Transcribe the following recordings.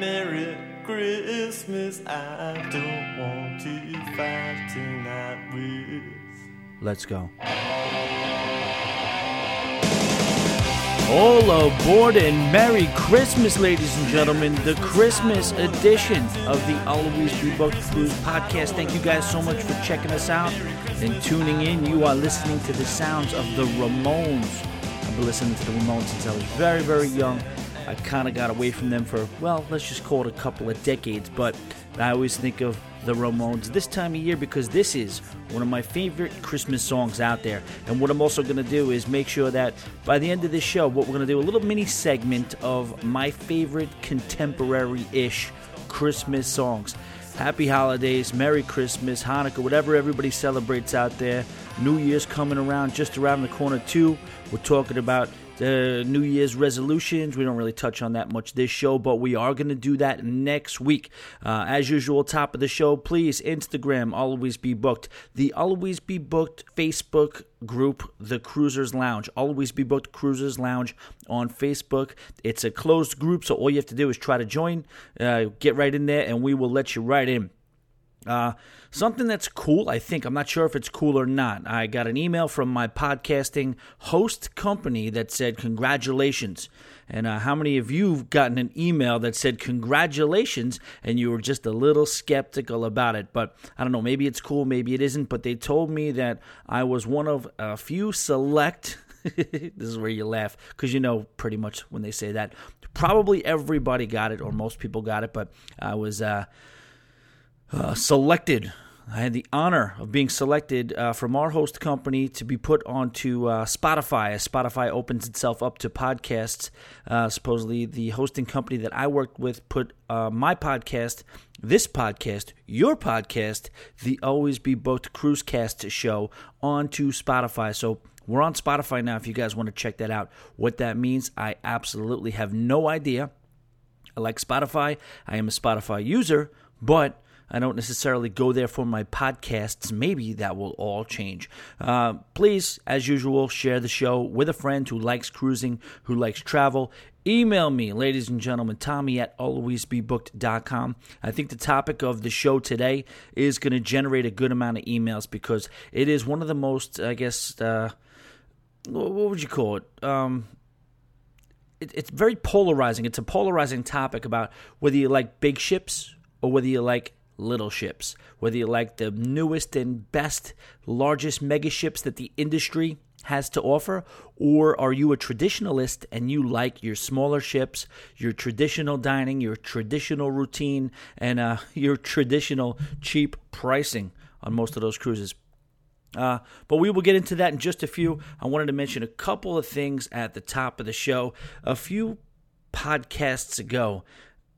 Merry Christmas. I don't want to fight tonight with. Let's go. All aboard and Merry Christmas, ladies and gentlemen. The Christmas edition of the Always Be Booked Cruise podcast. Thank you guys so much for checking us out and tuning in. You are listening to the sounds of the Ramones. I've been listening to the Ramones since I was very, very young. I kind of got away from them for, well, let's just call it a couple of decades, but I always think of the Ramones this time of year because this is one of my favorite Christmas songs out there. And what I'm also going to do is make sure that by the end of this show, what we're going to do a little mini segment of my favorite contemporary ish Christmas songs. Happy holidays, Merry Christmas, Hanukkah, whatever everybody celebrates out there. New Year's coming around just around the corner, too. We're talking about the New Year's resolutions. We don't really touch on that much this show, but we are going to do that next week. Uh, as usual, top of the show, please, Instagram, Always Be Booked. The Always Be Booked Facebook group, The Cruisers Lounge. Always Be Booked Cruisers Lounge on Facebook. It's a closed group, so all you have to do is try to join, uh, get right in there, and we will let you right in. Uh, something that's cool, I think, I'm not sure if it's cool or not. I got an email from my podcasting host company that said, Congratulations. And uh, how many of you have gotten an email that said, Congratulations, and you were just a little skeptical about it? But I don't know, maybe it's cool, maybe it isn't. But they told me that I was one of a few select. this is where you laugh because you know pretty much when they say that. Probably everybody got it, or most people got it, but I was. Uh, uh, selected. I had the honor of being selected uh, from our host company to be put onto uh, Spotify as Spotify opens itself up to podcasts. Uh, supposedly, the hosting company that I worked with put uh, my podcast, this podcast, your podcast, the Always Be Booked Cruisecast show, onto Spotify. So we're on Spotify now if you guys want to check that out. What that means, I absolutely have no idea. I like Spotify, I am a Spotify user, but I don't necessarily go there for my podcasts. Maybe that will all change. Uh, please, as usual, share the show with a friend who likes cruising, who likes travel. Email me, ladies and gentlemen, Tommy at alwaysbebooked.com. I think the topic of the show today is going to generate a good amount of emails because it is one of the most, I guess, uh, what would you call it? Um, it, it's very polarizing. It's a polarizing topic about whether you like big ships or whether you like little ships. Whether you like the newest and best, largest mega ships that the industry has to offer, or are you a traditionalist and you like your smaller ships, your traditional dining, your traditional routine, and uh, your traditional cheap pricing on most of those cruises? Uh, but we will get into that in just a few. I wanted to mention a couple of things at the top of the show. A few podcasts ago,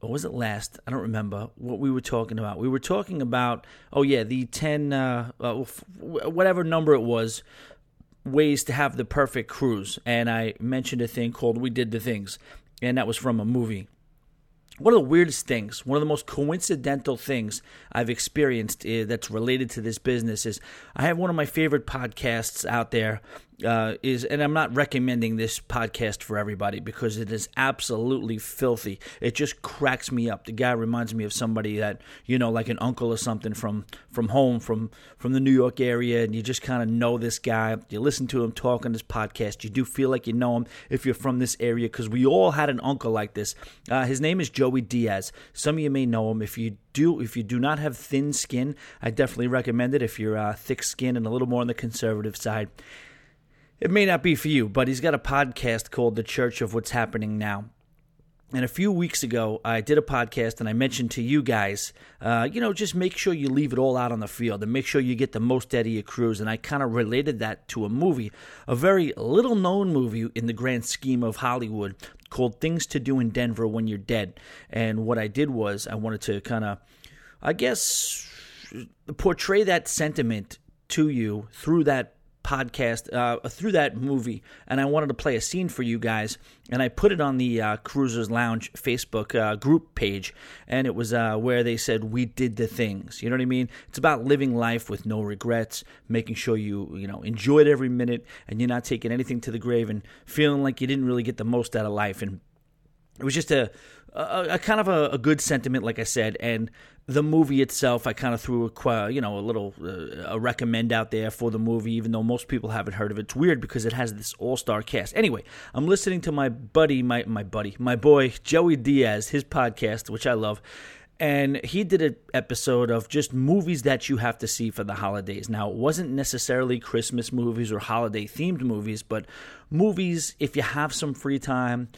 or was it last? I don't remember what we were talking about. We were talking about, oh yeah, the 10, uh, uh, whatever number it was, ways to have the perfect cruise. And I mentioned a thing called We Did the Things, and that was from a movie. One of the weirdest things, one of the most coincidental things I've experienced uh, that's related to this business is I have one of my favorite podcasts out there uh, is, and I'm not recommending this podcast for everybody because it is absolutely filthy. It just cracks me up. The guy reminds me of somebody that you know, like an uncle or something from from home, from from the New York area, and you just kind of know this guy. You listen to him talk on this podcast. You do feel like you know him if you're from this area because we all had an uncle like this. Uh, his name is Joey Diaz. Some of you may know him. If you do, if you do not have thin skin, I definitely recommend it. If you're uh, thick skin and a little more on the conservative side it may not be for you, but he's got a podcast called The Church of What's Happening Now. And a few weeks ago, I did a podcast and I mentioned to you guys, uh, you know, just make sure you leave it all out on the field and make sure you get the most out of your cruise. And I kind of related that to a movie, a very little known movie in the grand scheme of Hollywood called Things to Do in Denver When You're Dead. And what I did was I wanted to kind of, I guess, portray that sentiment to you through that podcast uh, through that movie, and I wanted to play a scene for you guys, and I put it on the uh, Cruisers Lounge Facebook uh, group page, and it was uh, where they said we did the things. You know what I mean? It's about living life with no regrets, making sure you you know enjoyed every minute, and you're not taking anything to the grave and feeling like you didn't really get the most out of life. And it was just a, a, a kind of a, a, good sentiment, like I said, and the movie itself, I kind of threw a you know a little uh, a recommend out there for the movie, even though most people haven't heard of it. It's weird because it has this all star cast. Anyway, I'm listening to my buddy, my my buddy, my boy Joey Diaz, his podcast, which I love. And he did an episode of just movies that you have to see for the holidays. Now, it wasn't necessarily Christmas movies or holiday themed movies, but movies if you have some free time,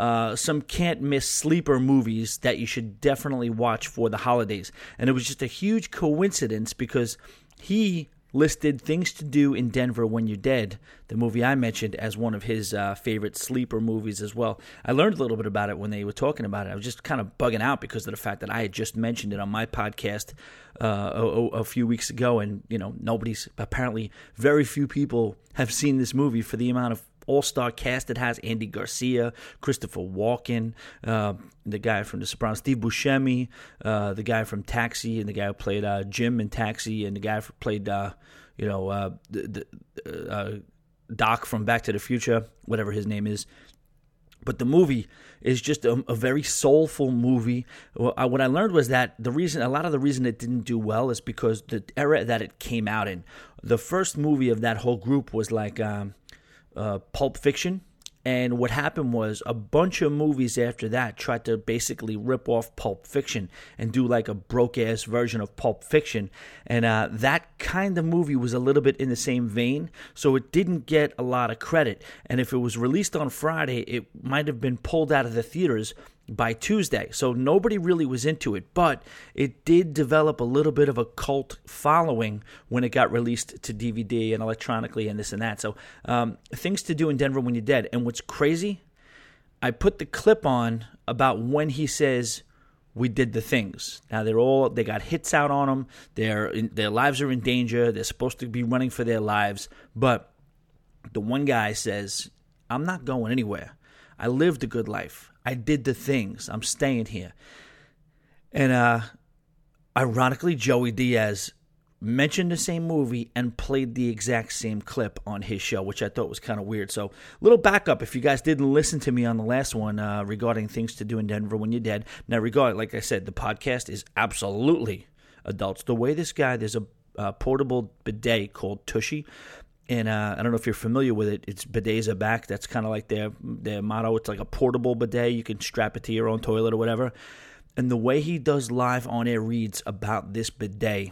uh, some can't miss sleeper movies that you should definitely watch for the holidays. And it was just a huge coincidence because he listed Things to Do in Denver When You're Dead, the movie I mentioned, as one of his uh, favorite sleeper movies as well. I learned a little bit about it when they were talking about it. I was just kind of bugging out because of the fact that I had just mentioned it on my podcast uh, a, a, few weeks ago, and you know nobody's apparently very few people have seen this movie for the amount of all star cast it has Andy Garcia, Christopher Walken, uh, the guy from The Sopranos, Steve Buscemi, uh, the guy from Taxi, and the guy who played uh, Jim in Taxi, and the guy who played, uh, you know, uh, the, the uh, Doc from Back to the Future, whatever his name is. But the movie is just a, a very soulful movie. What I learned was that the reason, a lot of the reason it didn't do well is because the era that it came out in. The first movie of that whole group was like um, uh, Pulp Fiction. And what happened was a bunch of movies after that tried to basically rip off Pulp Fiction and do like a broke ass version of Pulp Fiction. And uh, that kind of movie was a little bit in the same vein, so it didn't get a lot of credit. And if it was released on Friday, it might have been pulled out of the theaters by Tuesday. So nobody really was into it, but it did develop a little bit of a cult following when it got released to DVD and electronically and this and that. So um, things to do in Denver when you're dead. And what's crazy, I put the clip on about when he says we did the things. Now they're all they got hits out on them. Their their lives are in danger. They're supposed to be running for their lives, but the one guy says, "I'm not going anywhere. I lived a good life. I did the things. I'm staying here. And uh, ironically, Joey Diaz mentioned the same movie and played the exact same clip on his show, which I thought was kind of weird. So, little backup if you guys didn't listen to me on the last one uh, regarding things to do in Denver when you're dead. Now, regard like I said, the podcast is absolutely adults. The way this guy, there's a uh, portable bidet called Tushy and uh, I don't know if you're familiar with it. It's bidets are back. That's kind of like their their motto. It's like a portable bidet. You can strap it to your own toilet or whatever. And the way he does live on air reads about this bidet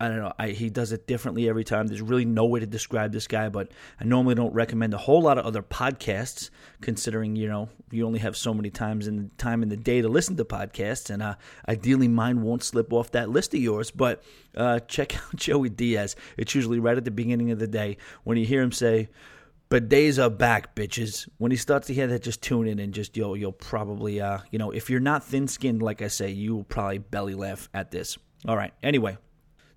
I don't know. I, he does it differently every time. There's really no way to describe this guy, but I normally don't recommend a whole lot of other podcasts, considering you know you only have so many times in time in the day to listen to podcasts, and uh, ideally mine won't slip off that list of yours. But uh, check out Joey Diaz. It's usually right at the beginning of the day when you hear him say. Bidets are back, bitches. When he starts to hear that, just tune in and just you'll you'll probably uh you know if you're not thin skinned like I say, you will probably belly laugh at this. All right. Anyway,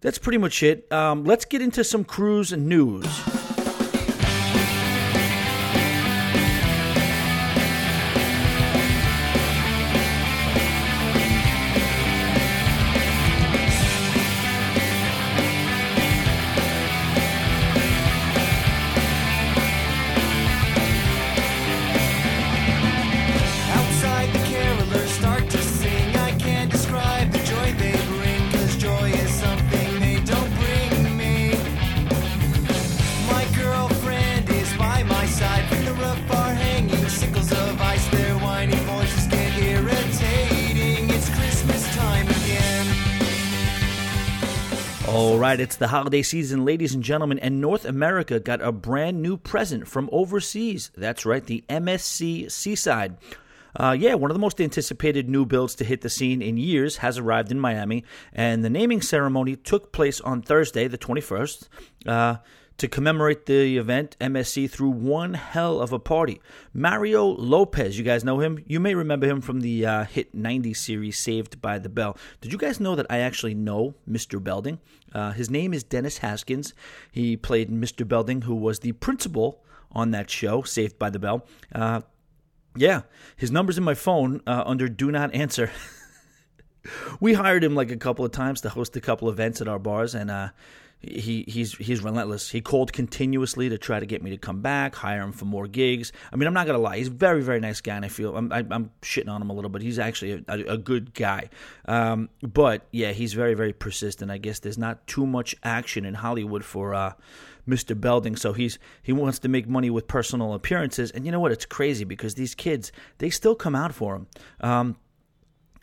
that's pretty much it. Um, let's get into some cruise news. Right, it's the holiday season, ladies and gentlemen, and North America got a brand new present from overseas. That's right, the MSC Seaside. Uh, yeah, one of the most anticipated new builds to hit the scene in years has arrived in Miami, and the naming ceremony took place on Thursday, the 21st. Uh, to commemorate the event, MSC threw one hell of a party. Mario Lopez, you guys know him? You may remember him from the uh, hit 90s series Saved by the Bell. Did you guys know that I actually know Mr. Belding? Uh, his name is Dennis Haskins. He played Mr. Belding, who was the principal on that show, Saved by the Bell. Uh, yeah, his number's in my phone uh, under Do Not Answer. we hired him like a couple of times to host a couple events at our bars, and uh, he he's he's relentless. He called continuously to try to get me to come back, hire him for more gigs. I mean, I'm not gonna lie, he's a very very nice guy, and I feel I'm I, I'm shitting on him a little but He's actually a, a, a good guy, um, but yeah, he's very very persistent. I guess there's not too much action in Hollywood for uh, Mr. Belding, so he's he wants to make money with personal appearances. And you know what? It's crazy because these kids they still come out for him. Um,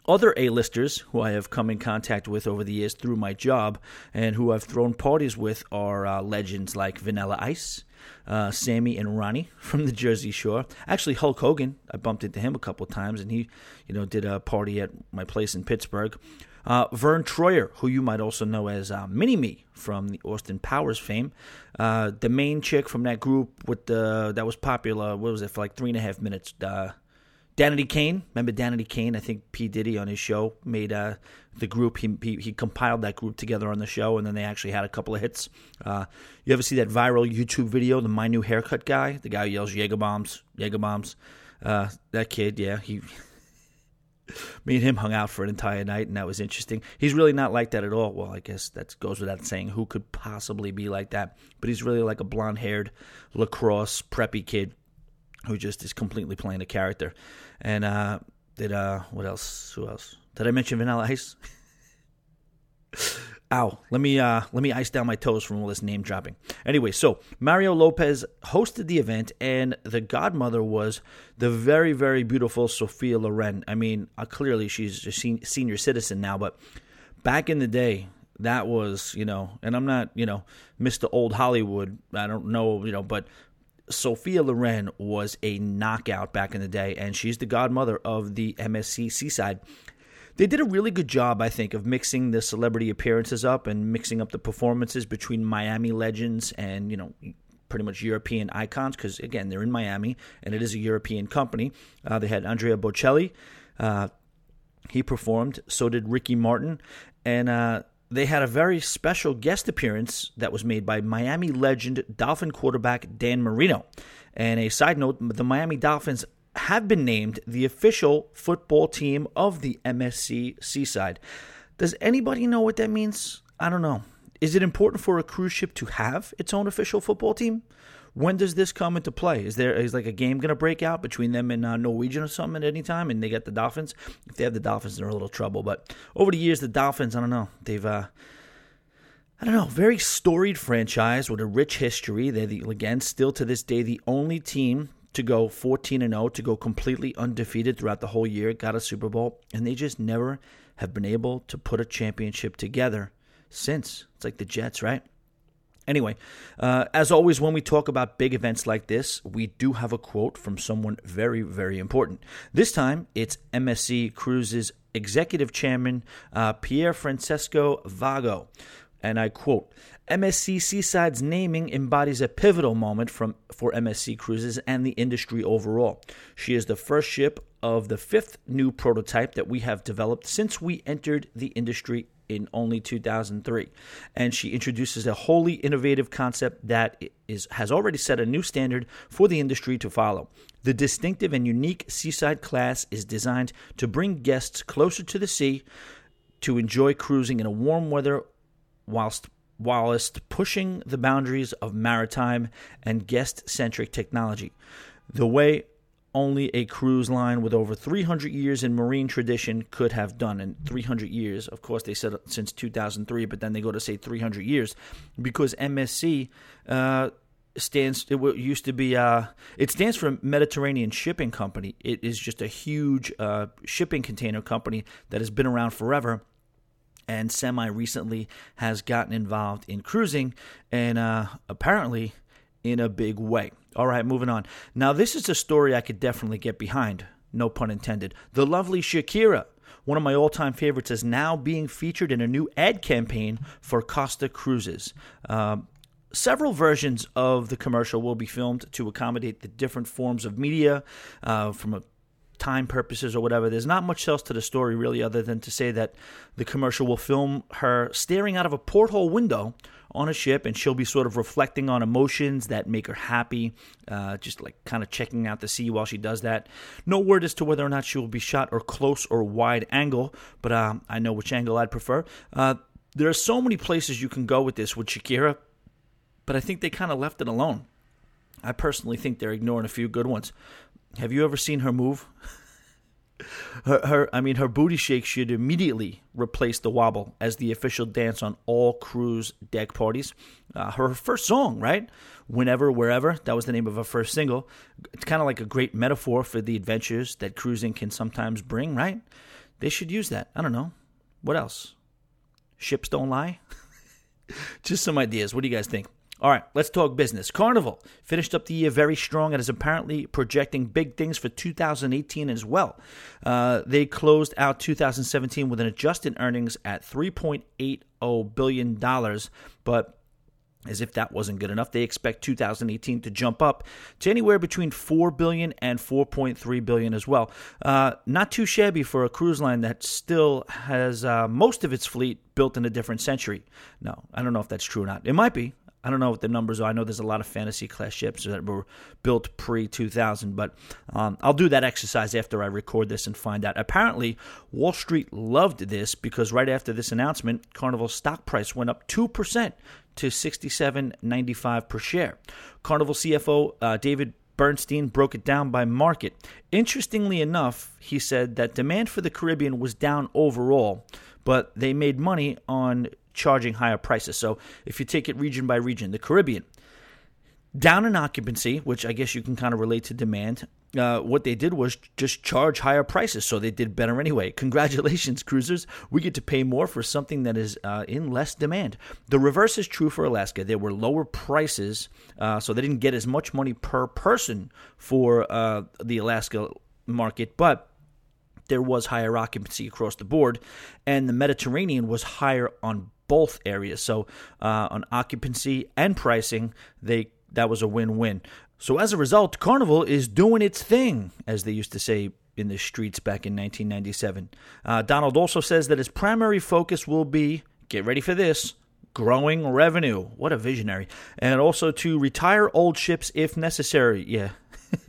other A-listers who I have come in contact with over the years through my job and who I've thrown parties with are uh, legends like Vanilla Ice, uh, Sammy and Ronnie from the Jersey Shore. Actually, Hulk Hogan, I bumped into him a couple times, and he, you know, did a party at my place in Pittsburgh. Uh, Verne Troyer, who you might also know as uh, Mini Me from the Austin Powers fame, uh, the main chick from that group with the that was popular. What was it for like three and a half minutes? Danity Kane, remember Danity Kane? I think P Diddy on his show made uh, the group. He, he, he compiled that group together on the show, and then they actually had a couple of hits. Uh, you ever see that viral YouTube video, the My New Haircut guy, the guy who yells Jaeger bombs, Jaeger bombs? Uh, that kid, yeah, he. Me and him hung out for an entire night, and that was interesting. He's really not like that at all. Well, I guess that goes without saying. Who could possibly be like that? But he's really like a blonde-haired lacrosse preppy kid who just is completely playing a character. And uh, did uh, what else? Who else? Did I mention Vanilla Ice? Ow! Let me uh, let me ice down my toes from all this name dropping. Anyway, so Mario Lopez hosted the event, and the godmother was the very very beautiful Sophia Loren. I mean, uh, clearly she's a senior citizen now, but back in the day, that was you know, and I'm not you know Mr. Old Hollywood. I don't know you know, but Sophia Loren was a knockout back in the day, and she's the godmother of the MSC Seaside. They did a really good job, I think, of mixing the celebrity appearances up and mixing up the performances between Miami legends and, you know, pretty much European icons because, again, they're in Miami and it is a European company. Uh, they had Andrea Bocelli. Uh, he performed. So did Ricky Martin. And uh, they had a very special guest appearance that was made by Miami legend Dolphin quarterback Dan Marino. And a side note the Miami Dolphins have been named the official football team of the MSC Seaside. Does anybody know what that means? I don't know. Is it important for a cruise ship to have its own official football team? When does this come into play? Is there is like a game going to break out between them and uh, Norwegian or something at any time? And they get the Dolphins. If they have the Dolphins, they're in a little trouble. But over the years, the Dolphins, I don't know, they've. Uh, I don't know, very storied franchise with a rich history. They're the, again still to this day the only team to go 14 and 0 to go completely undefeated throughout the whole year, got a Super Bowl, and they just never have been able to put a championship together since. It's like the Jets, right? Anyway, uh, as always, when we talk about big events like this, we do have a quote from someone very, very important. This time, it's MSC Cruises executive chairman, uh, Pierfrancesco Vago. And I quote MSC Seaside's naming embodies a pivotal moment from, for MSC Cruises and the industry overall. She is the first ship of the fifth new prototype that we have developed since we entered the industry in only 2003. And she introduces a wholly innovative concept that is, has already set a new standard for the industry to follow. The distinctive and unique Seaside class is designed to bring guests closer to the sea to enjoy cruising in a warm weather whilst whilst pushing the boundaries of maritime and guest centric technology. The way only a cruise line with over 300 years in marine tradition could have done. And 300 years, of course, they said since 2003, but then they go to say 300 years because MSC uh, stands. It used to be. Uh, it stands for Mediterranean Shipping Company. It is just a huge uh, shipping container company that has been around forever. And semi recently has gotten involved in cruising, and uh, apparently in a big way. All right, moving on. Now, this is a story I could definitely get behind. No pun intended. The lovely Shakira, one of my all time favorites, is now being featured in a new ad campaign for Costa Cruises. Uh, several versions of the commercial will be filmed to accommodate the different forms of media uh, from a time purposes or whatever. There's not much else to the story really other than to say that the commercial will film her staring out of a porthole window on a ship and she'll be sort of reflecting on emotions that make her happy, uh, just like kind of checking out the sea while she does that. No word as to whether or not she will be shot or close or wide angle, but uh, I know which angle I'd prefer. Uh, There are so many places you can go with this with Shakira, but I think they kind of left it alone. I personally think they're ignoring a few good ones. Have you ever seen her move? her, her, I mean, her booty shake should immediately replace the wobble as the official dance on all cruise deck parties. Uh, her first song, right? Whenever, wherever. That was the name of her first single. It's kind of like a great metaphor for the adventures that cruising can sometimes bring, right? They should use that. I don't know. What else? Ships don't lie. Just some ideas. What do you guys think? All right, let's talk business. Carnival finished up the year very strong and is apparently projecting big things for 2018 as well. Uh, they closed out 2017 with an adjusted earnings at $3.80 billion, but as if that wasn't good enough, they expect 2018 to jump up to anywhere between 4 billion and 4.3 billion as well. Uh, not too shabby for a cruise line that still has uh, most of its fleet built in a different century. No, I don't know if that's true or not. It might be. I don't know what the numbers are. I know there's a lot of fantasy class ships that were built pre 2000, but um, I'll do that exercise after I record this and find out. Apparently, Wall Street loved this because right after this announcement, Carnival's stock price went up 2% to 67.95 per share. Carnival CFO uh, David Bernstein broke it down by market. Interestingly enough, he said that demand for the Caribbean was down overall, but they made money on charging higher prices. So if you take it region by region, the Caribbean, down in occupancy, which I guess you can kind of relate to demand, uh, what they did was just charge higher prices. So they did better anyway. Congratulations, cruisers. We get to pay more for something that is uh, in less demand. The reverse is true for Alaska. There were lower prices, uh, so they didn't get as much money per person for uh, the Alaska market, but there was higher occupancy across the board, and the Mediterranean was higher on both areas. So uh, on occupancy and pricing, they that was a win-win. So as a result, Carnival is doing its thing, as they used to say in the streets back in 1997. Uh, Donald also says that his primary focus will be get ready for this growing revenue. What a visionary. And also to retire old ships if necessary. Yeah.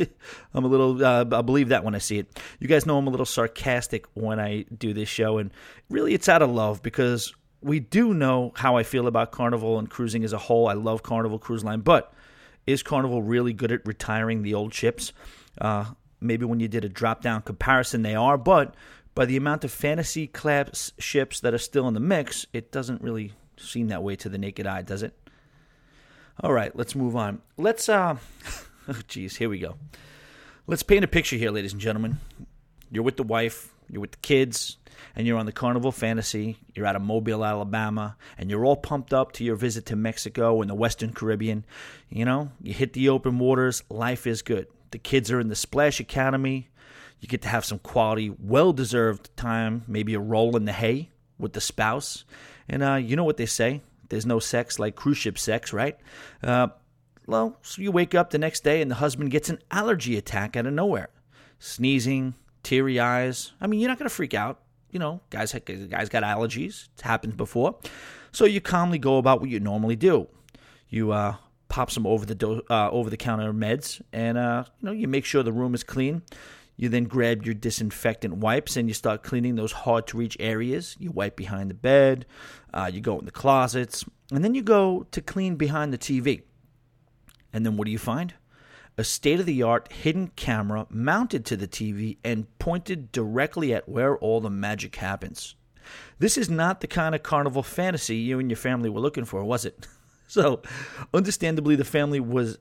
I'm a little, uh, I believe that when I see it. You guys know I'm a little sarcastic when I do this show, and really it's out of love because we do know how I feel about Carnival and cruising as a whole. I love Carnival Cruise Line, but is Carnival really good at retiring the old ships? Uh, maybe when you did a drop down comparison, they are, but by the amount of fantasy class ships that are still in the mix, it doesn't really seem that way to the naked eye, does it? All right, let's move on. Let's, uh, oh, geez, here we go. Let's paint a picture here, ladies and gentlemen. You're with the wife, you're with the kids, and you're on the Carnival Fantasy, you're out of Mobile, Alabama, and you're all pumped up to your visit to Mexico and the Western Caribbean. You know, you hit the open waters, life is good. The kids are in the Splash Academy. You get to have some quality, well deserved time, maybe a roll in the hay with the spouse. And uh, you know what they say there's no sex like cruise ship sex, right? Uh, well, so you wake up the next day and the husband gets an allergy attack out of nowhere. Sneezing, teary eyes. I mean, you're not going to freak out you know, guys guys got allergies. It's happened before. So you calmly go about what you normally do. You uh, pop some over the do- uh, over the counter meds, and uh, you know you make sure the room is clean. You then grab your disinfectant wipes and you start cleaning those hard to reach areas. You wipe behind the bed, uh, you go in the closets, and then you go to clean behind the TV. And then what do you find? A state of the art hidden camera mounted to the TV and pointed directly at where all the magic happens. This is not the kind of carnival fantasy you and your family were looking for, was it? So, understandably, the family was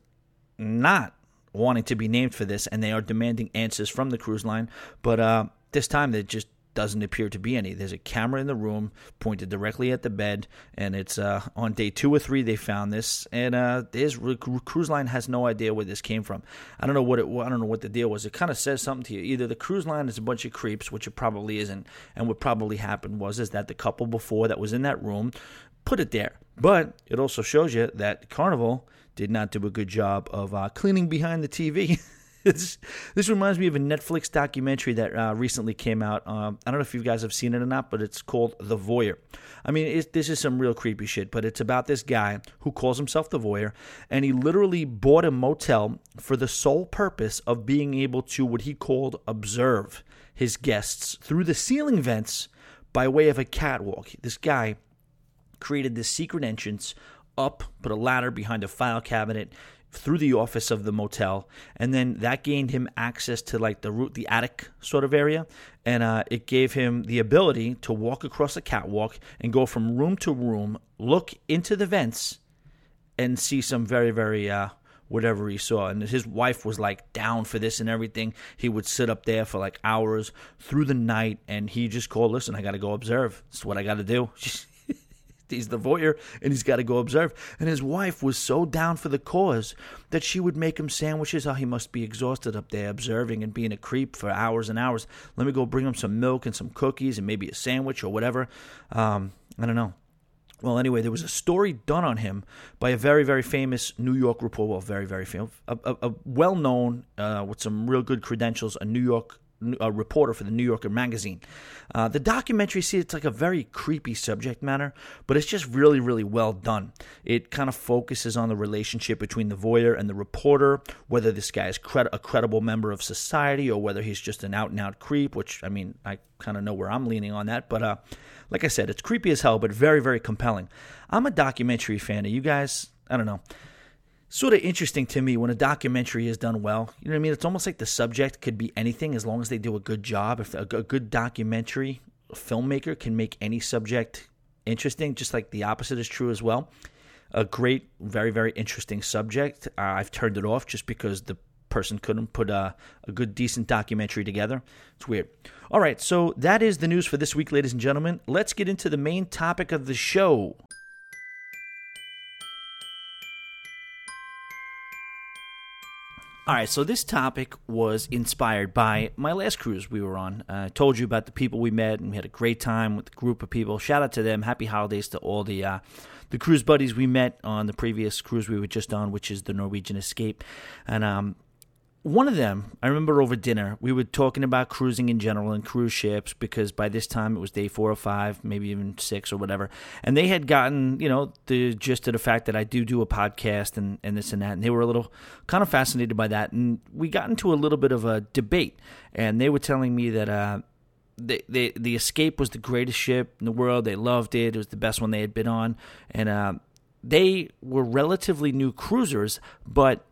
not wanting to be named for this, and they are demanding answers from the cruise line. But uh, this time, they just doesn't appear to be any. There's a camera in the room pointed directly at the bed, and it's uh, on day two or three they found this, and uh, there's cruise line has no idea where this came from. I don't know what it. I don't know what the deal was. It kind of says something to you. Either the cruise line is a bunch of creeps, which it probably isn't, and what probably happened was is that the couple before that was in that room put it there. But it also shows you that Carnival did not do a good job of uh, cleaning behind the TV. this, this reminds me of a Netflix documentary that uh, recently came out. Um, I don't know if you guys have seen it or not, but it's called The Voyeur. I mean, this is some real creepy shit, but it's about this guy who calls himself The Voyeur, and he literally bought a motel for the sole purpose of being able to what he called observe his guests through the ceiling vents by way of a catwalk. This guy created this secret entrance up, put a ladder behind a file cabinet through the office of the motel, and then that gained him access to like the root, the attic sort of area, and uh, it gave him the ability to walk across a catwalk and go from room to room, look into the vents, and see some very very uh, whatever he saw. And his wife was like down for this and everything. He would sit up there for like hours through the night, and he just called, "Listen, I got to go observe. It's what I got to do." he's the voyeur and he's got to go observe. And his wife was so down for the cause that she would make him sandwiches. Oh, he must be exhausted up there observing and being a creep for hours and hours. Let me go bring him some milk and some cookies and maybe a sandwich or whatever. Um, I don't know. Well, anyway, there was a story done on him by a very, very famous New York reporter. Well, very, very famous, a, a, a well known, uh, with some real good credentials, a New York a reporter for the New Yorker magazine. Uh, the documentary, see, it's like a very creepy subject matter, but it's just really, really well done. It kind of focuses on the relationship between the voyeur and the reporter, whether this guy is cred- a credible member of society or whether he's just an out and out creep, which, I mean, I kind of know where I'm leaning on that. But uh, like I said, it's creepy as hell, but very, very compelling. I'm a documentary fan. Are you guys? I don't know sort of interesting to me when a documentary is done well. You know what I mean? It's almost like the subject could be anything as long as they do a good job. If a, good documentary filmmaker can make any subject interesting, just like the opposite is true as well. A great, very, very interesting subject. Uh, I've turned it off just because the person couldn't put a, a good, decent documentary together. It's weird. All right, so that is the news for this week, ladies and gentlemen. Let's get into the main topic of the show. All right, so this topic was inspired by my last cruise we were on. Uh, I told you about the people we met, and we had a great time with a group of people. Shout out to them. Happy holidays to all the uh, the cruise buddies we met on the previous cruise we were just on, which is the Norwegian Escape. And um, one of them, I remember over dinner, we were talking about cruising in general and cruise ships because by this time it was day four or five, maybe even six or whatever. And they had gotten, you know, the gist of the fact that I do do a podcast and, and this and that. And they were a little kind of fascinated by that. And we got into a little bit of a debate. And they were telling me that, uh, the, escape was the greatest ship in the world. They loved it. It was the best one they had been on, and uh, they were relatively new cruisers, but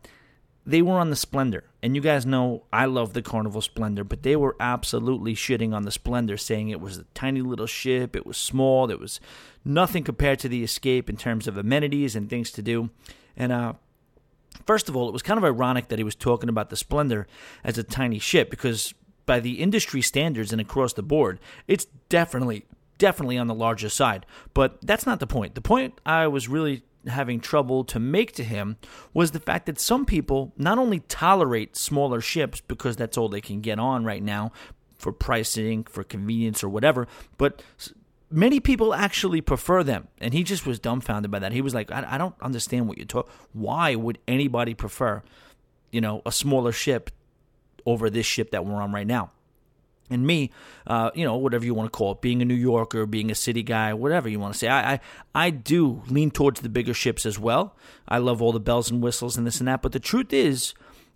they were on the Splendor. And you guys know I love the Carnival Splendor, but they were absolutely shitting on the Splendor, saying it was a tiny little ship, it was small, it was nothing compared to the Escape in terms of amenities and things to do. And uh, first of all, it was kind of ironic that he was talking about the Splendor as a tiny ship because by the industry standards and across the board, it's definitely definitely on the larger side. But that's not the point. The point I was really having trouble to make to him was the fact that some people not only tolerate smaller ships because that's all they can get on right now for pricing, for convenience, or whatever, but many people actually prefer them. And he just was dumbfounded by that. He was like, I, I don't understand what you're talking. Why would anybody prefer, you know, a smaller ship over this ship that we're on right now? And me, uh, you know, whatever you want to call it, being a New Yorker, being a city guy, whatever you want to say, I, I, I do lean towards the bigger ships as well. I love all the bells and whistles and this and that. But the truth is,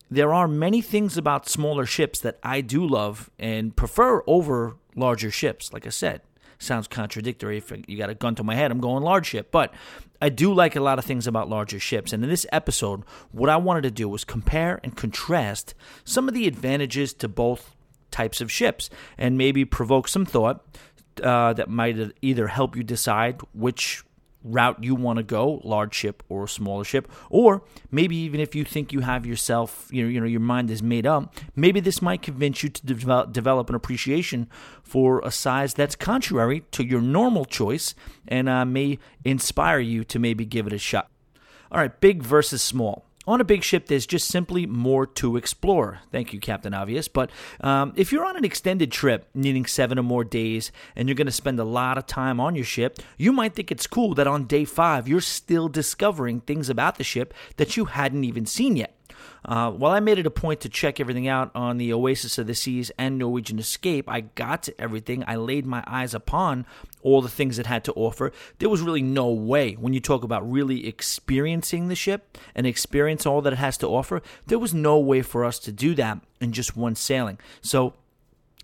there are many things about smaller ships that I do love and prefer over larger ships. Like I said, sounds contradictory. If you got a gun to my head, I'm going large ship. But I do like a lot of things about larger ships. And in this episode, what I wanted to do was compare and contrast some of the advantages to both types of ships and maybe provoke some thought uh, that might either help you decide which route you want to go, large ship or smaller ship, or maybe even if you think you have yourself, you know, you know, your mind is made up, maybe this might convince you to develop, develop an appreciation for a size that's contrary to your normal choice and uh, may inspire you to maybe give it a shot. All right, big versus small. On a big ship, there's just simply more to explore. Thank you, Captain Obvious. But um, if you're on an extended trip needing seven or more days and you're going to spend a lot of time on your ship, you might think it's cool that on day five you're still discovering things about the ship that you hadn't even seen yet. Uh, while I made it a point to check everything out on the Oasis of the Seas and Norwegian Escape, I got to everything. I laid my eyes upon all the things it had to offer. There was really no way, when you talk about really experiencing the ship and experience all that it has to offer, there was no way for us to do that in just one sailing. So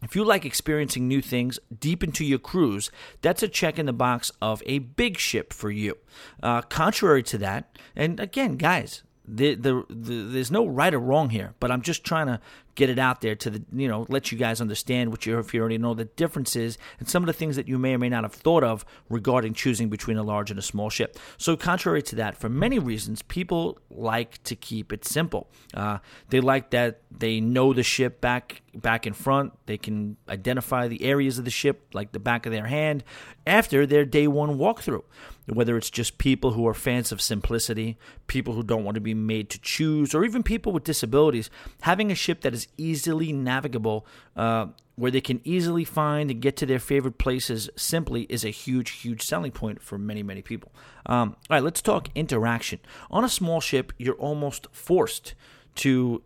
If you like experiencing new things deep into your cruise, that's a check in the box of a big ship for you. Uh, contrary to that, and again, guys, the, the, the, there's no right or wrong here, but I'm just trying to get it out there to the you know let you guys understand what you if you already know the differences and some of the things that you may or may not have thought of regarding choosing between a large and a small ship. So contrary to that, for many reasons, people like to keep it simple. Uh, they like that they know the ship back back in front. They can identify the areas of the ship like the back of their hand after their day one walkthrough. Whether it's just people who are fans of simplicity, people who don't want to be made to choose, or even people with disabilities, having a ship that is easily navigable, uh, where they can easily find and get to their favorite places simply is a huge, huge selling point for many, many people. Um, all right, let's talk interaction. On a small ship, you're almost forced to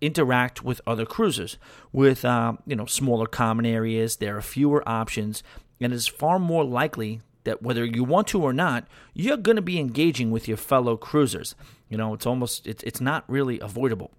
interact with other cruisers. With uh, you know smaller common areas, there are fewer options, and it's far more likely that whether you want to or not, you're going to be engaging with your fellow cruisers. You know, it's almost it's it's not really avoidable.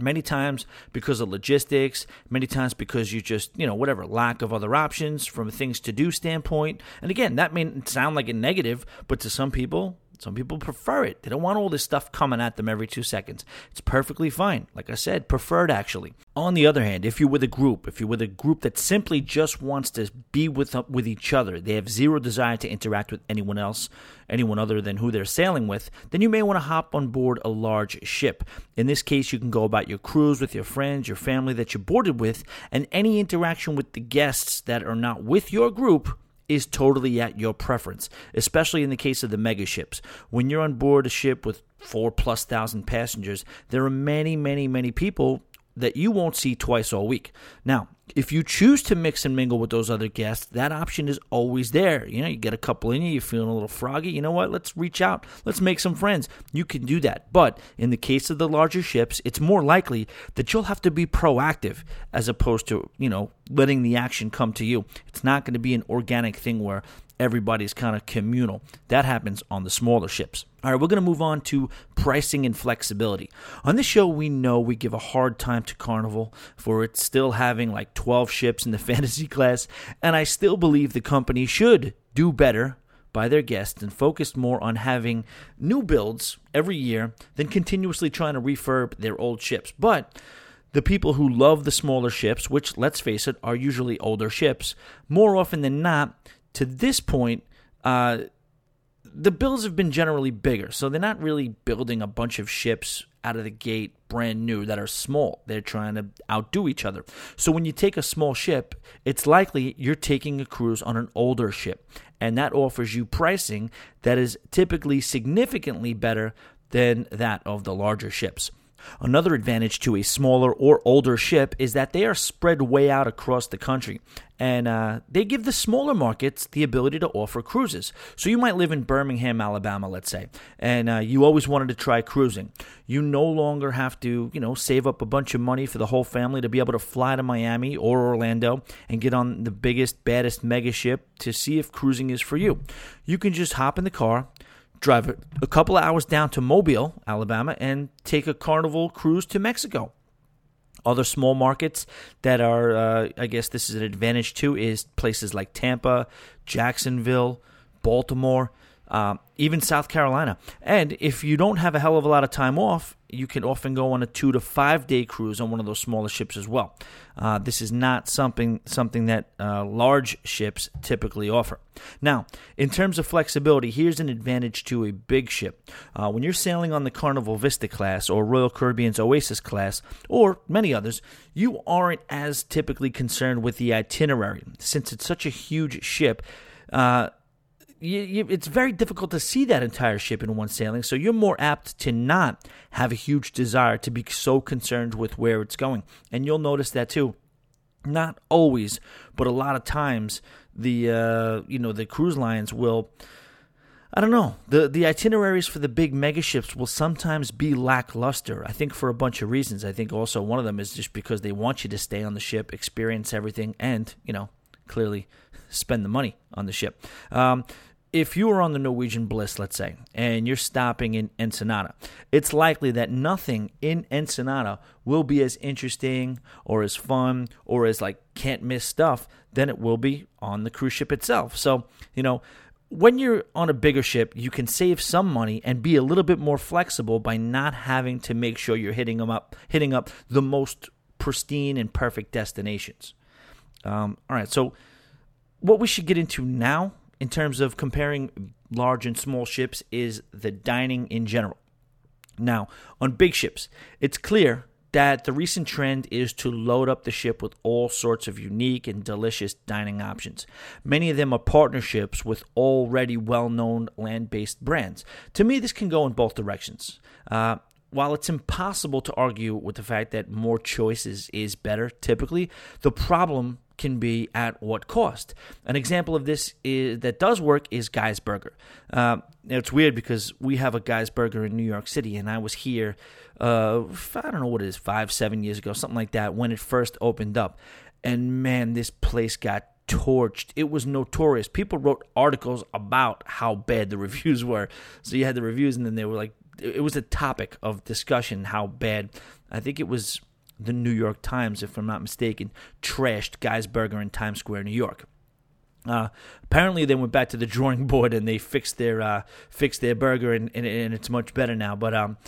Many times because of logistics, many times because you just, you know, whatever, lack of other options from a things to do standpoint. And again, that may sound like a negative, but to some people, some people prefer it. They don't want all this stuff coming at them every two seconds. It's perfectly fine. Like I said, preferred actually. On the other hand, if you're with a group, if you're with a group that simply just wants to be with uh, with each other, they have zero desire to interact with anyone else, anyone other than who they're sailing with, then you may want to hop on board a large ship. In this case, you can go about your cruise with your friends, your family that you boarded with, and any interaction with the guests that are not with your group is totally at your preference, especially in the case of the mega ships. When you're on board a ship with four plus thousand passengers, there are many, many, many people that you won't see twice all week. Now, if you choose to mix and mingle with those other guests, that option is always there. You know, you get a couple in you, you're feeling a little froggy. You know what? Let's reach out. Let's make some friends. You can do that. But in the case of the larger ships, it's more likely that you'll have to be proactive as opposed to, you know, letting the action come to you. It's not going to be an organic thing where everybody's kind of communal. That happens on the smaller ships. All right, we're going to move on to pricing and flexibility. On this show, we know we give a hard time to Carnival for it still having like 12 ships in the fantasy class, and I still believe the company should do better by their guests and focus more on having new builds every year than continuously trying to refurb their old ships. But the people who love the smaller ships, which let's face it, are usually older ships, more often than not to this point, uh, the builds have been generally bigger. So they're not really building a bunch of ships out of the gate brand new that are small. They're trying to outdo each other. So when you take a small ship, it's likely you're taking a cruise on an older ship. And that offers you pricing that is typically significantly better than that of the larger ships. Another advantage to a smaller or older ship is that they are spread way out across the country, and uh, they give the smaller markets the ability to offer cruises. So you might live in Birmingham, Alabama, let's say, and uh, you always wanted to try cruising. You no longer have to, you know, save up a bunch of money for the whole family to be able to fly to Miami or Orlando and get on the biggest, baddest mega ship to see if cruising is for you. You can just hop in the car drive a couple of hours down to Mobile, Alabama, and take a carnival cruise to Mexico. Other small markets that are, uh, I guess this is an advantage too, is places like Tampa, Jacksonville, Baltimore, um, even South Carolina. And if you don't have a hell of a lot of time off, you can often go on a two to five day cruise on one of those smaller ships as well. Uh, this is not something something that uh, large ships typically offer. Now, in terms of flexibility, here's an advantage to a big ship. Uh, when you're sailing on the Carnival Vista class or Royal Caribbean's Oasis class or many others, you aren't as typically concerned with the itinerary since it's such a huge ship. Uh, you, you, it's very difficult to see that entire ship in one sailing, so you're more apt to not have a huge desire to be so concerned with where it's going. And you'll notice that too. Not always, but a lot of times, the uh, you know the cruise lines will. I don't know. The the itineraries for the big mega ships will sometimes be lackluster. I think for a bunch of reasons. I think also one of them is just because they want you to stay on the ship, experience everything, and you know clearly spend the money on the ship. Um, if you are on the Norwegian Bliss, let's say, and you're stopping in Ensenada, it's likely that nothing in Ensenada will be as interesting or as fun or as like can't miss stuff than it will be on the cruise ship itself. So, you know, when you're on a bigger ship, you can save some money and be a little bit more flexible by not having to make sure you're hitting them up, hitting up the most pristine and perfect destinations. Um, all right, so what we should get into now in terms of comparing large and small ships is the dining in general. Now, on big ships, it's clear that the recent trend is to load up the ship with all sorts of unique and delicious dining options. Many of them are partnerships with already well known land based brands. To me, this can go in both directions. Uh, while it's impossible to argue with the fact that more choices is better typically, the problem can be at what cost. An example of this is, that does work is Guy's Burger. Uh, it's weird because we have a Guy's Burger in New York City, and I was here, uh, I don't know what it is, five, seven years ago, something like that, when it first opened up. And man, this place got torched. It was notorious. People wrote articles about how bad the reviews were. So you had the reviews, and then they were like, it was a topic of discussion how bad. I think it was the New York Times, if I'm not mistaken, trashed Guy's Burger in Times Square, New York. Uh, apparently, they went back to the drawing board and they fixed their uh, fixed their burger, and, and, and, it's much better now. But um,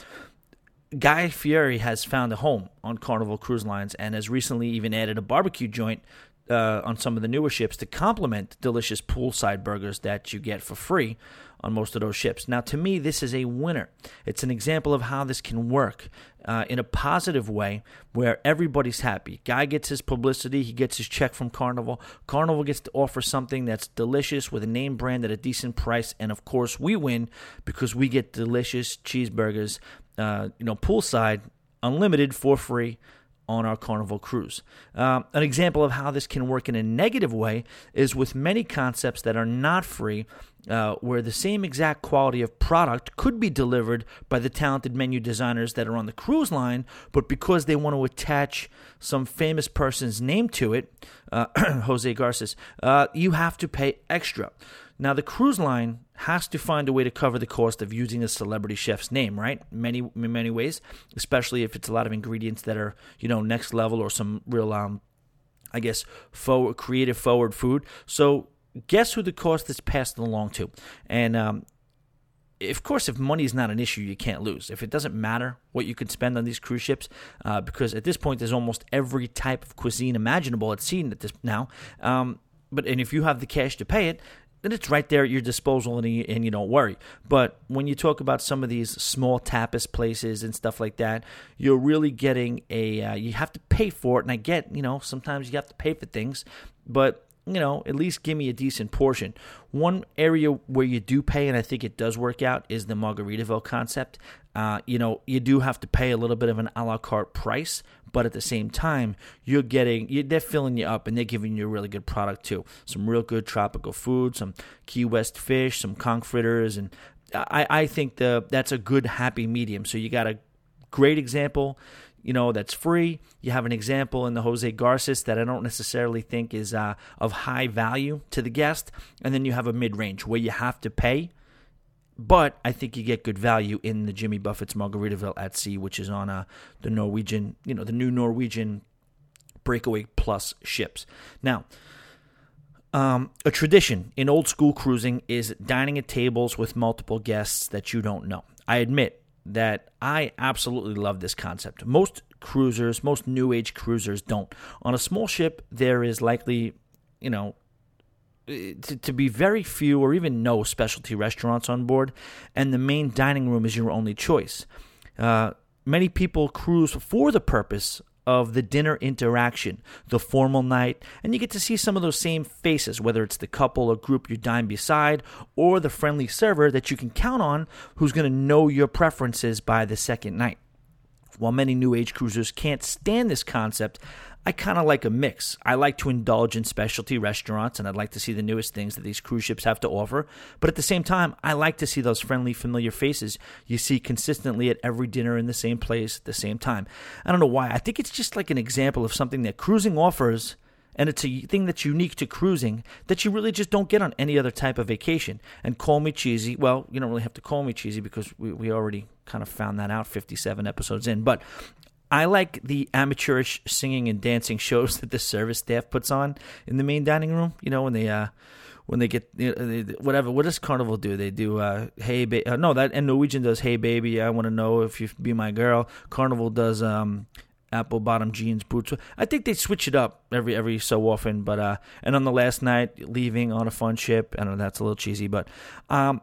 Guy Fieri has found a home on Carnival Cruise Lines and has recently even added a barbecue joint uh, on some of the newer ships to complement delicious poolside burgers that you get for free on most of those ships. Now, to me, this is a winner. It's an example of how this can work uh, in a positive way where everybody's happy. Guy gets his publicity, he gets his check from Carnival. Carnival gets to offer something that's delicious with a name brand at a decent price. And of course, we win because we get delicious cheeseburgers, uh, you know, poolside, unlimited for free on our Carnival cruise. Um, an example of how this can work in a negative way is with many concepts that are not free, uh, where the same exact quality of product could be delivered by the talented menu designers that are on the cruise line, but because they want to attach some famous person's name to it, uh, Jose Garces, uh, you have to pay extra. Now, the cruise line has to find a way to cover the cost of using a celebrity chef's name, right? Many many ways, especially if it's a lot of ingredients that are you know next level or some real um, I guess forward creative forward food. So guess who the cost is passed along to, and um, of course, if money is not an issue, you can't lose. If it doesn't matter what you can spend on these cruise ships, uh, because at this point there's almost every type of cuisine imaginable at sea at this now. Um, but and if you have the cash to pay it, then it's right there at your disposal and you, and you don't worry. But when you talk about some of these small tapas places and stuff like that, you're really getting a, uh, you have to pay for it. And I get, you know, sometimes you have to pay for things, but you know, at least give me a decent portion. One area where you do pay, and I think it does work out, is the Margaritaville concept. Uh, you know, you do have to pay a little bit of an a la carte price, but at the same time, you're getting, you, they're filling you up and they're giving you a really good product too. Some real good tropical food, some Key West fish, some conch fritters, and I, I think the that's a good happy medium. So you got a great example you know that's free. You have an example in the Jose Garces that I don't necessarily think is uh, of high value to the guest, and then you have a mid range where you have to pay, but I think you get good value in the Jimmy Buffett's Margaritaville at Sea, which is on uh, the Norwegian, you know, the new Norwegian Breakaway Plus ships. Now. Um, a tradition in old school cruising is dining at tables with multiple guests that you don't know. I admit that I absolutely love this concept. Most cruisers, most new age cruisers don't. On a small ship, there is likely, you know, to, to, be very few or even no specialty restaurants on board, and the main dining room is your only choice. Uh, many people cruise for the purpose of the dinner interaction, the formal night, and you get to see some of those same faces, whether it's the couple or group you dine beside, or the friendly server that you can count on who's going to know your preferences by the second night. While many new age cruisers can't stand this concept, I kind of like a mix. I like to indulge in specialty restaurants and I'd like to see the newest things that these cruise ships have to offer. But at the same time, I like to see those friendly, familiar faces you see consistently at every dinner in the same place at the same time. I don't know why. I think it's just like an example of something that cruising offers And it's a thing that's unique to cruising that you really just don't get on any other type of vacation. And call me cheesy. Well, you don't really have to call me cheesy because we, we already kind of found that out 57 episodes in. But I like the amateurish singing and dancing shows that the service staff puts on in the main dining room. You know, when they uh, when they get you know, they, whatever. What does Carnival do? They do uh, hey ba- uh, no that and Norwegian does hey baby I want to know if you be my girl. Carnival does um, apple bottom jeans boots. I think they switch it up every every so often. But uh, and on the last night leaving on a fun ship. I know that's a little cheesy, but um,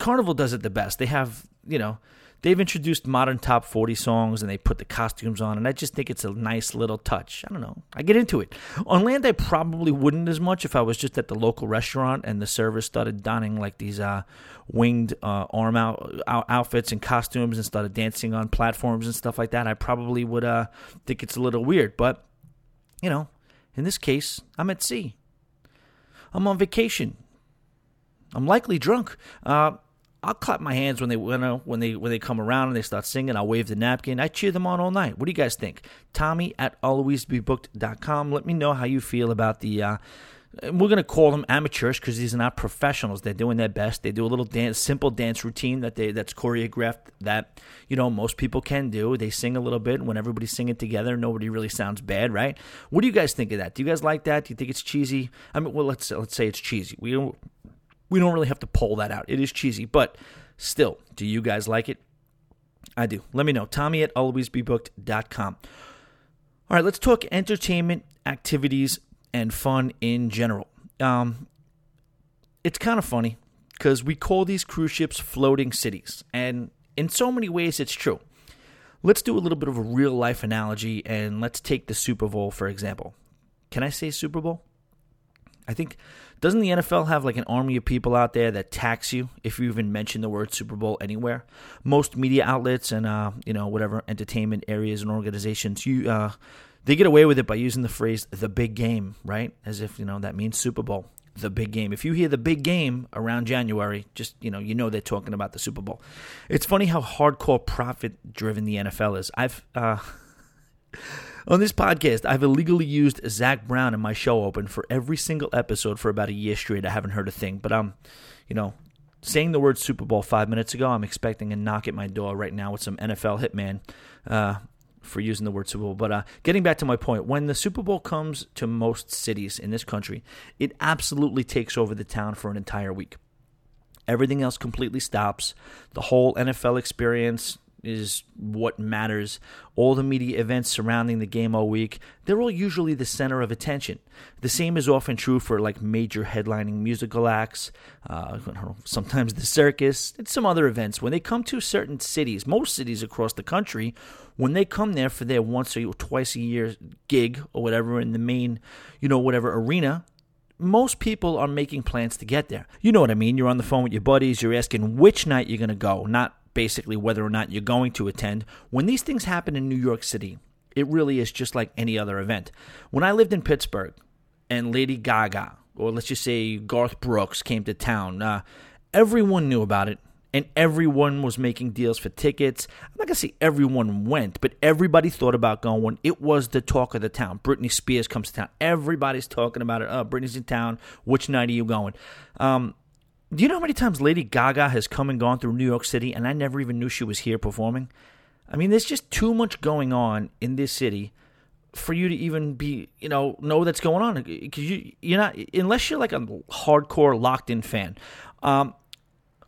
Carnival does it the best. They have you know they've introduced modern top 40 songs and they put the costumes on and i just think it's a nice little touch. I don't know. I get into it. On land i probably wouldn't as much if i was just at the local restaurant and the servers started donning like these uh, winged uh, arm out, out, outfits and costumes and started dancing on platforms and stuff like that i probably would uh, think it's a little weird. But you know in this case i'm at sea. I'm on vacation. I'm likely drunk. Uh, I'll clap my hands when they you know, when they when they come around and they start singing. I'll wave the napkin. I cheer them on all night. What do you guys think? Tommy at alwaysbebooked.com. Let me know how you feel about the. Uh, we're gonna call them amateurs because these are not professionals. They're doing their best. They do a little dance, simple dance routine that they that's choreographed that you know most people can do. They sing a little bit when everybody's singing together. Nobody really sounds bad, right? What do you guys think of that? Do you guys like that? Do you think it's cheesy? I mean, well, let's let's say it's cheesy. We we don't really have to pull that out. It is cheesy, but still, do you guys like it? I do. Let me know. Tommy at alwaysbebooked.com. All right, let's talk entertainment, activities, and fun in general. Um, it's kind of funny because we call these cruise ships floating cities, and in so many ways, it's true. Let's do a little bit of a real life analogy, and let's take the Super Bowl for example. Can I say Super Bowl? I think doesn't the NFL have like an army of people out there that tax you if you even mention the word Super Bowl anywhere? Most media outlets and uh, you know whatever entertainment areas and organizations you uh, they get away with it by using the phrase "the big game," right? As if you know that means Super Bowl. The big game. If you hear the big game around January, just you know, you know they're talking about the Super Bowl. It's funny how hardcore profit driven the NFL is. I've uh, On this podcast, I've illegally used Zac Brown in my show open for every single episode for about a year straight. I haven't heard a thing, but I'm, you know, saying the word Super Bowl five minutes ago, I'm expecting a knock at my door right now with some NFL hitman uh, for using the word Super Bowl. But uh, getting back to my point, when the Super Bowl comes to most cities in this country, it absolutely takes over the town for an entire week. Everything else completely stops. The whole NFL experience, is what matters. All the media events surrounding the game all week, they're all usually the center of attention. The same is often true for like major headlining musical acts, uh, sometimes the circus, and some other events. When they come to certain cities, most cities across the country, when they come there for their once or twice a year gig or whatever in the main, you know, whatever arena, most people are making plans to get there. You know what I mean? You're on the phone with your buddies, you're asking which night you're going to go, not basically whether or not you're going to attend. When these things happen in New York City, it really is just like any other event. When I lived in Pittsburgh and Lady Gaga, or let's just say Garth Brooks, came to town, uh, everyone knew about it and everyone was making deals for tickets. I'm not gonna say everyone went, but everybody thought about going. It was the talk of the town. Britney Spears comes to town. Everybody's talking about it. Oh, Britney's in town. Which night are you going? Um, do you know how many times Lady Gaga has come and gone through New York City and I never even knew she was here performing? I mean, there's just too much going on in this city for you to even be, you know, know that's going on because you you're not unless you're like a hardcore locked in fan. Um,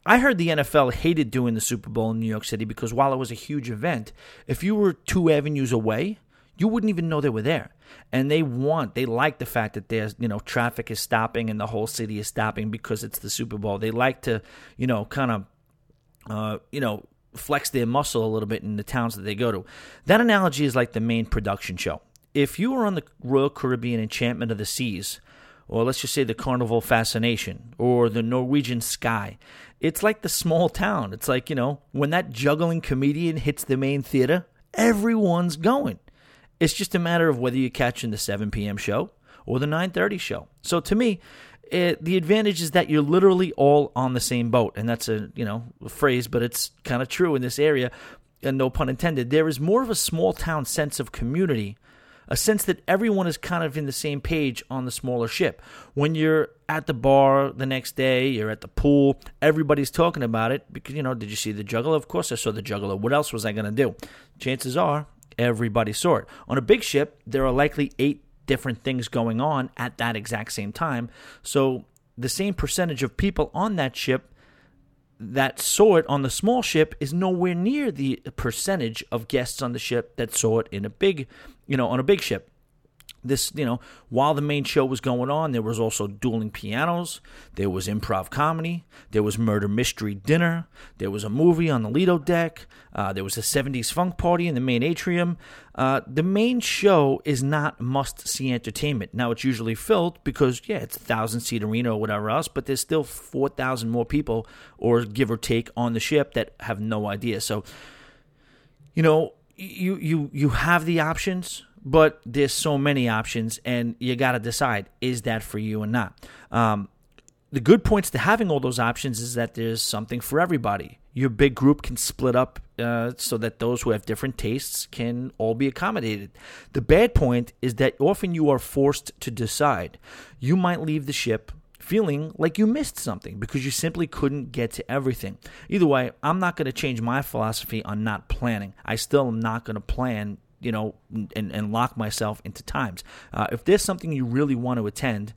I heard the NFL hated doing the Super Bowl in New York City because while it was a huge event, if you were two avenues away, you wouldn't even know they were there. And they want, they like the fact that there's, you know, traffic is stopping and the whole city is stopping because it's the Super Bowl. They like to, you know, kind of, uh, you know, flex their muscle a little bit in the towns that they go to. That analogy is like the main production show. If you were on the Royal Caribbean Enchantment of the Seas, or let's just say the Carnival Fascination, or the Norwegian Sky, it's like the small town. It's like, you know, when that juggling comedian hits the main theater, everyone's going. It's just a matter of whether you're catching the 7 p.m. show or the 9:30 show. So to me, it, the advantage is that you're literally all on the same boat, and that's a you know a phrase, but it's kind of true in this area, and no pun intended. There is more of a small town sense of community a sense that everyone is kind of in the same page on the smaller ship. When you're at the bar the next day, you're at the pool, everybody's talking about it because, you know, did you see the juggler? Of course I saw the juggler. What else was I going to do? Chances are everybody saw it. On a big ship, there are likely eight different things going on at that exact same time. So the same percentage of people on that ship that saw it on the small ship is nowhere near the percentage of guests on the ship that saw it in a big, you know, on a big ship this, you know, while the main show was going on, there was also dueling pianos, there was improv comedy, there was murder mystery dinner, there was a movie on the Lido deck, uh, there was a 70s funk party in the main atrium. Uh, the main show is not must see entertainment. Now, it's usually filled because, yeah, it's a thousand seat arena or whatever else, but there's still 4,000 more people, or give or take, on the ship that have no idea. So, you know, you you you have the options but there's so many options, and you got to decide is that for you or not. Um, the good points to having all those options is that there's something for everybody. Your big group can split up uh, so that those who have different tastes can all be accommodated. The bad point is that often you are forced to decide. You might leave the ship feeling like you missed something because you simply couldn't get to everything. Either way, I'm not going to change my philosophy on not planning. I still am not going to plan you know, and, and lock myself into times. Uh, if there's something you really want to attend,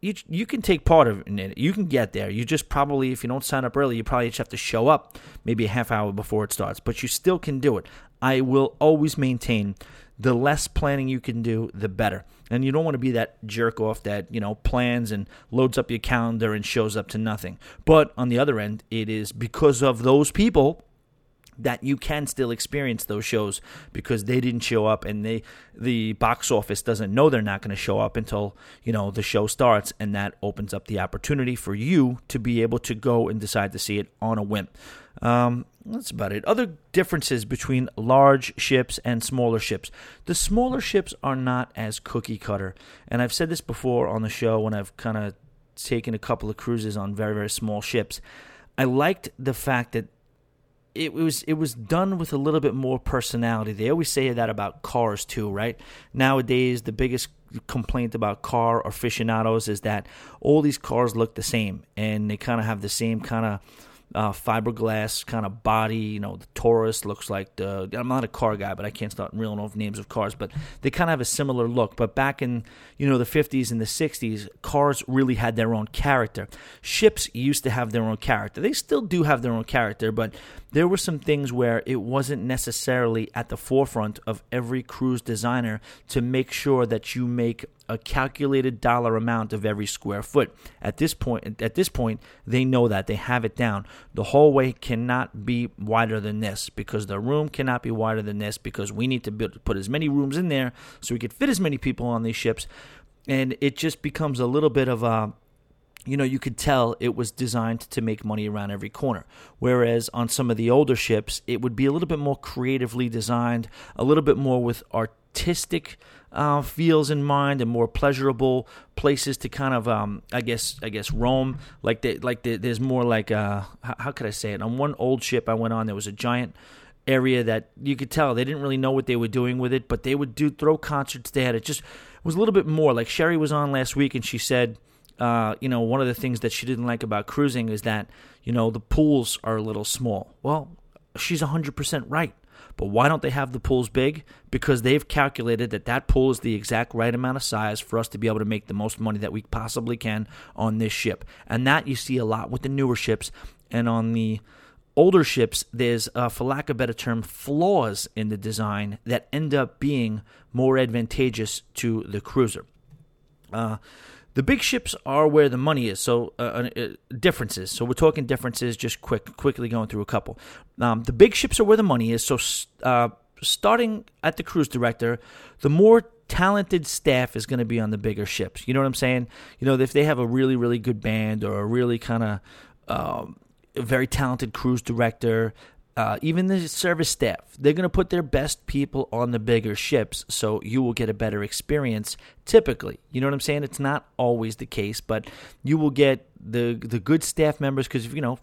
you you can take part of it. You can get there. You just probably, if you don't sign up early, you probably just have to show up maybe a half hour before it starts. But you still can do it. I will always maintain the less planning you can do, the better. And you don't want to be that jerk off that, you know, plans and loads up your calendar and shows up to nothing. But on the other end, it is because of those people that you can still experience those shows because they didn't show up and they the box office doesn't know they're not going to show up until you know the show starts and that opens up the opportunity for you to be able to go and decide to see it on a whim. Um, that's about it. Other differences between large ships and smaller ships. The smaller ships are not as cookie cutter. And i've said this before on the show when i've kind of taken a couple of cruises on very very small ships. I liked the fact that it was it was done with a little bit more personality. They always say that about cars too, right? Nowadays, the biggest complaint about car aficionados is that all these cars look the same and they kind of have the same kind of uh, fiberglass kind of body. You know, the Taurus looks like the. I'm not a car guy, but I can't start reeling off names of cars. But they kind of have a similar look. But back in you know the 50s and the 60s, cars really had their own character. Ships used to have their own character. They still do have their own character, but there were some things where it wasn't necessarily at the forefront of every cruise designer to make sure that you make a calculated dollar amount of every square foot. At this point, at this point, they know that they have it down. The hallway cannot be wider than this because the room cannot be wider than this because we need to build, put as many rooms in there so we could fit as many people on these ships, and it just becomes a little bit of a you know, you could tell it was designed to make money around every corner. Whereas on some of the older ships, it would be a little bit more creatively designed, a little bit more with artistic uh, feels in mind and more pleasurable places to kind of um, I guess I guess roam. Like the, like the, there's more like uh, how, could I say it? On one old ship I went on there was a giant area that you could tell they didn't really know what they were doing with it but they would do throw concerts there. It just was a little bit more. Like Sherry was on last week and she said uh, you know one of the things that she didn't like about cruising is that you know the pools are a little small. Well she's 100% right but why don't they have the pools big? Because they've calculated that that pool is the exact right amount of size for us to be able to make the most money that we possibly can on this ship. And that you see a lot with the newer ships and on the older ships, there's, uh, for lack of a better term, flaws in the design that end up being more advantageous to the cruiser. Uh, the big ships are where the money is. So uh, uh, uh, differences. So we're talking differences. Just quick, quickly going through a couple. Um, the big ships are where the money is. So uh, starting at the cruise director, the more talented staff is going to be on the bigger ships. You know what I'm saying? You know if they have a really really good band or a really kind of um, very talented cruise director. Uh, even the service staff, they're going to put their best people on the bigger ships so you will get a better experience typically. You know what I'm saying? It's not always the case, but you will get the the good staff members because, you know,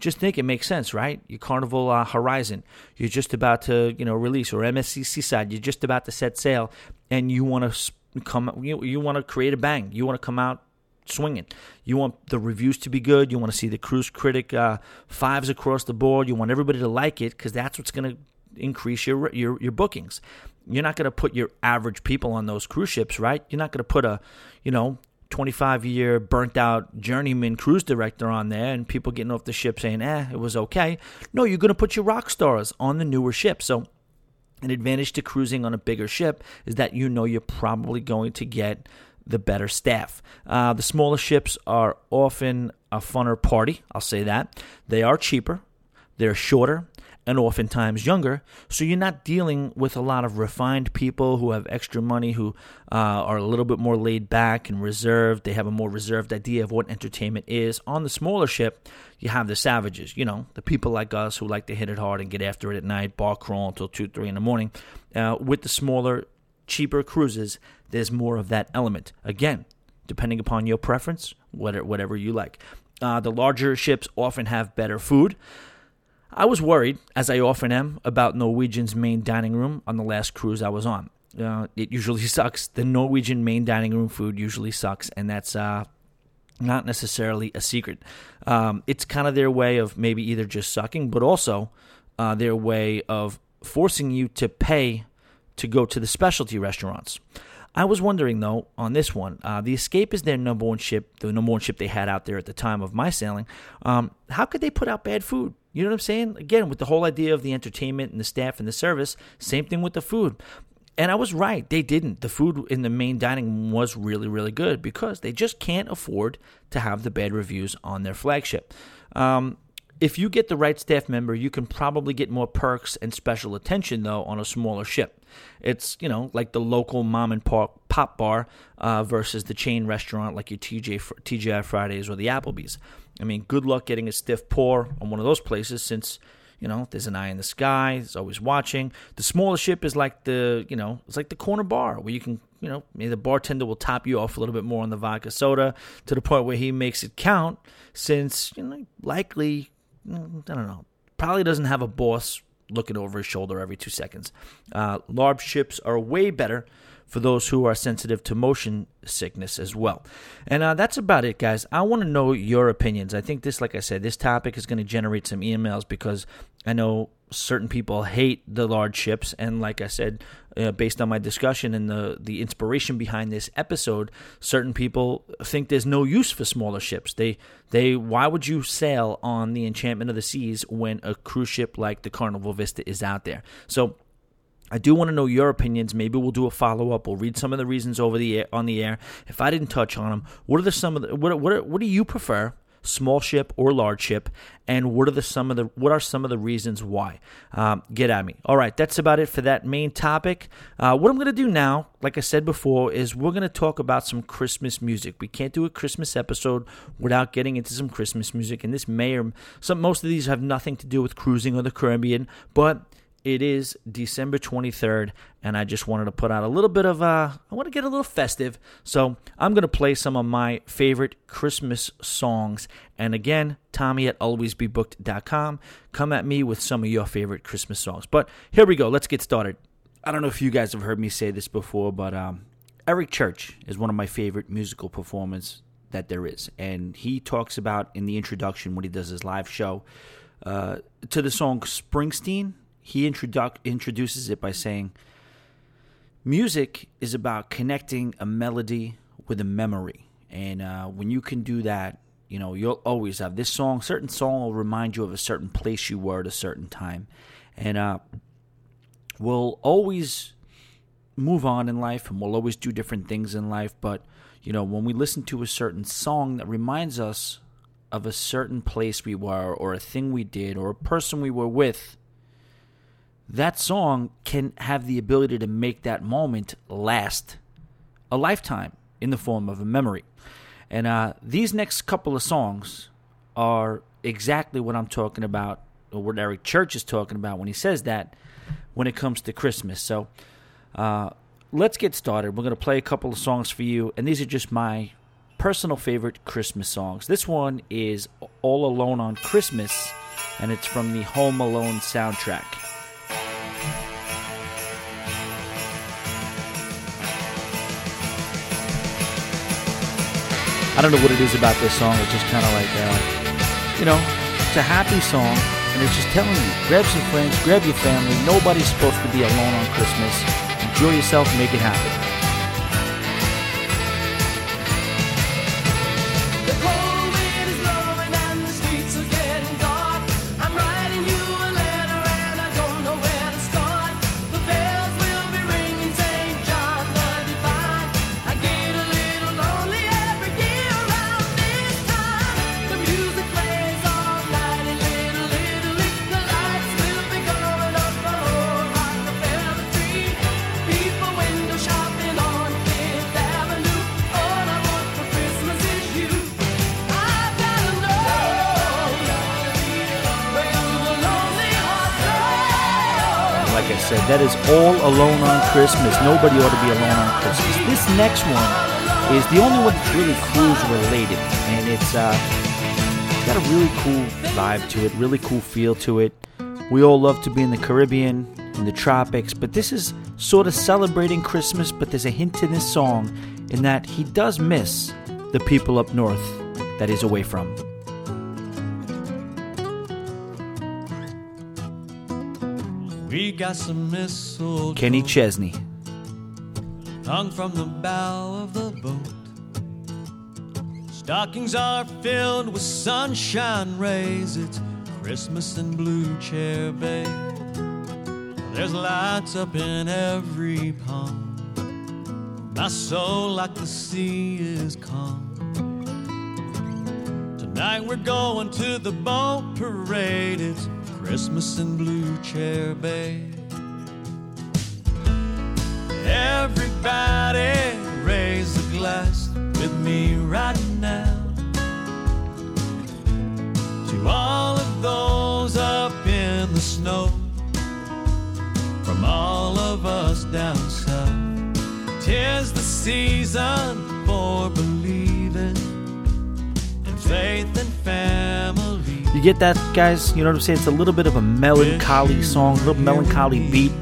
just think it makes sense, right? Your Carnival uh, Horizon, you're just about to, you know, release, or MSC Seaside, you're just about to set sail, and you want to come, you, you want to create a bang. You want to come out swinging. You want the reviews to be good. You want to see the cruise critic uh, fives across the board. You want everybody to like it because that's what's going to increase your, your your bookings. You're not going to put your average people on those cruise ships, right? You're not going to put a, you know, 25 year burnt out journeyman cruise director on there and people getting off the ship saying, eh, it was okay. No, you're going to put your rock stars on the newer ship. So, an advantage to cruising on a bigger ship is that you know you're probably going to get the better staff. Uh, the smaller ships are often a funner party, I'll say that. They are cheaper, they're shorter, and oftentimes younger. So you're not dealing with a lot of refined people who have extra money, who uh, are a little bit more laid back and reserved. They have a more reserved idea of what entertainment is. On the smaller ship, you have the savages, you know, the people like us who like to hit it hard and get after it at night, bar crawl until 2, 3 in the morning. Uh, with the smaller cheaper cruises, there's more of that element. Again, depending upon your preference, whatever you like. Uh, the larger ships often have better food. I was worried, as I often am, about Norwegian's main dining room on the last cruise I was on. Uh, it usually sucks. The Norwegian main dining room food usually sucks, and that's uh, not necessarily a secret. Um, it's kind of their way of maybe either just sucking, but also uh, their way of forcing you to pay to go to the specialty restaurants. I was wondering though on this one, uh, the Escape is their number one ship, the number one ship they had out there at the time of my sailing. Um, how could they put out bad food? You know what I'm saying? Again, with the whole idea of the entertainment and the staff and the service, same thing with the food. And I was right. They didn't. The food in the main dining room was really, really good because they just can't afford to have the bad reviews on their flagship. Um, if you get the right staff member, you can probably get more perks and special attention, though, on a smaller ship. It's, you know, like the local mom and pop, pop bar uh, versus the chain restaurant like your TJ, TGI Fridays or the Applebee's. I mean, good luck getting a stiff pour on one of those places since, you know, there's an eye in the sky, it's always watching. The smaller ship is like the, you know, it's like the corner bar where you can, you know, maybe the bartender will top you off a little bit more on the vodka soda to the point where he makes it count since, you know, likely I don't know. Probably doesn't have a boss looking over his shoulder every two seconds. Uh, large ships are way better for those who are sensitive to motion sickness as well. And uh, that's about it, guys. I want to know your opinions. I think this, like I said, this topic is going to generate some emails because I know certain people hate the large ships, and like I said, uh, based on my discussion and the the inspiration behind this episode, certain people think there's no use for smaller ships. They they why would you sail on the Enchantment of the Seas when a cruise ship like the Carnival Vista is out there? So I do want to know your opinions. Maybe we'll do a follow up. We'll read some of the reasons over the air, on the air. If I didn't touch on them, what are the some of the what what what do you prefer? Small ship or large ship, and what are the some of the what are some of the reasons why? Um, get at me. All right, that's about it for that main topic. Uh, what I'm going to do now, like I said before, is we're going to talk about some Christmas music. We can't do a Christmas episode without getting into some Christmas music, and this may or some most of these have nothing to do with cruising or the Caribbean, but it is December 23rd, and I just wanted to put out a little bit of, uh, I want to get a little festive. So I'm going to play some of my favorite Christmas songs. And again, Tommy at alwaysbebooked.com. Come at me with some of your favorite Christmas songs. But here we go. Let's get started. I don't know if you guys have heard me say this before, but um, Eric Church is one of my favorite musical performers that there is. And he talks about in the introduction when he does his live show uh, to the song Springsteen he introdu- introduces it by saying, Music is about connecting a melody with a memory. And uh, when you can do that, you know, you'll always have this song, certain song will remind you of a certain place you were at a certain time. And uh, we'll always move on in life and we'll always do different things in life. But, you know, when we listen to a certain song that reminds us of a certain place we were or a thing we did or a person we were with, that song can have the ability to make that moment last a lifetime in the form of a memory. And uh, these next couple of songs are exactly what I'm talking about or what Eric Church is talking about when he says that when it comes to Christmas. So uh, let's get started. We're going to play a couple of songs for you, and these are just my personal favorite Christmas songs. This one is All Alone on Christmas, and it's from the Home Alone soundtrack. I don't know what it is about this song. It's just kind of like, uh, you know, it's a happy song, and it's just telling you, grab some friends, grab your family. Nobody's supposed to be alone on Christmas. Enjoy yourself, make it happen. Said, that is all alone on Christmas. Nobody ought to be alone on Christmas. This next one is the only one that's really cruise related, and it's uh, got a really cool vibe to it, really cool feel to it. We all love to be in the Caribbean, in the tropics, but this is sort of celebrating Christmas. But there's a hint in this song in that he does miss the people up north that he's away from. Got some mistletoe. Kenny Chesney. Hung from the bow of the boat. Stockings are filled with sunshine rays. It's Christmas in Blue Chair Bay. There's lights up in every palm. My soul, like the sea, is calm. Tonight we're going to the boat parade. It's Christmas in Blue Chair Bay. Everybody raise a glass with me right now. To all of those up in the snow, from all of us down south. Tis the season for believing in faith and family. You get that, guys? You know what I'm saying? It's a little bit of a melancholy song, a little melancholy beat.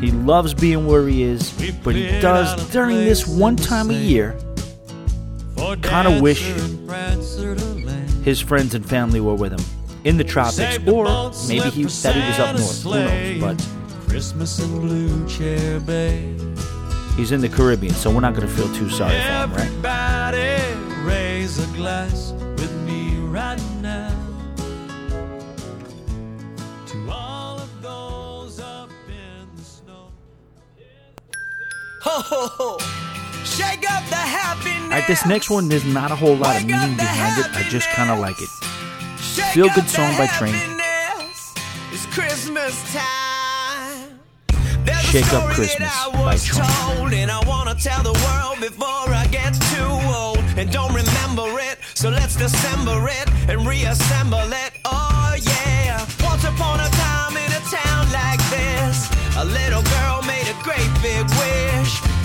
He loves being where he is, but he does, during this one time a year, kind of wish his friends and family were with him in the tropics, or maybe he that he was up north. Who knows? But Christmas in Blue Chair Bay. he's in the Caribbean, so we're not going to feel too sorry for him, right? Ho ho ho! Shake up the happiness. All right, this next one, there's not a whole lot of meaning behind it. I just kind of like it. Shake Feel good song by Train. It's Christmas time. There's Shake Up Christmas by Train. and I wanna tell the world before I get too old and don't remember it. So let's dissemble it and reassemble it. Oh yeah. Once upon a time in a town like this, a little girl made a great big wish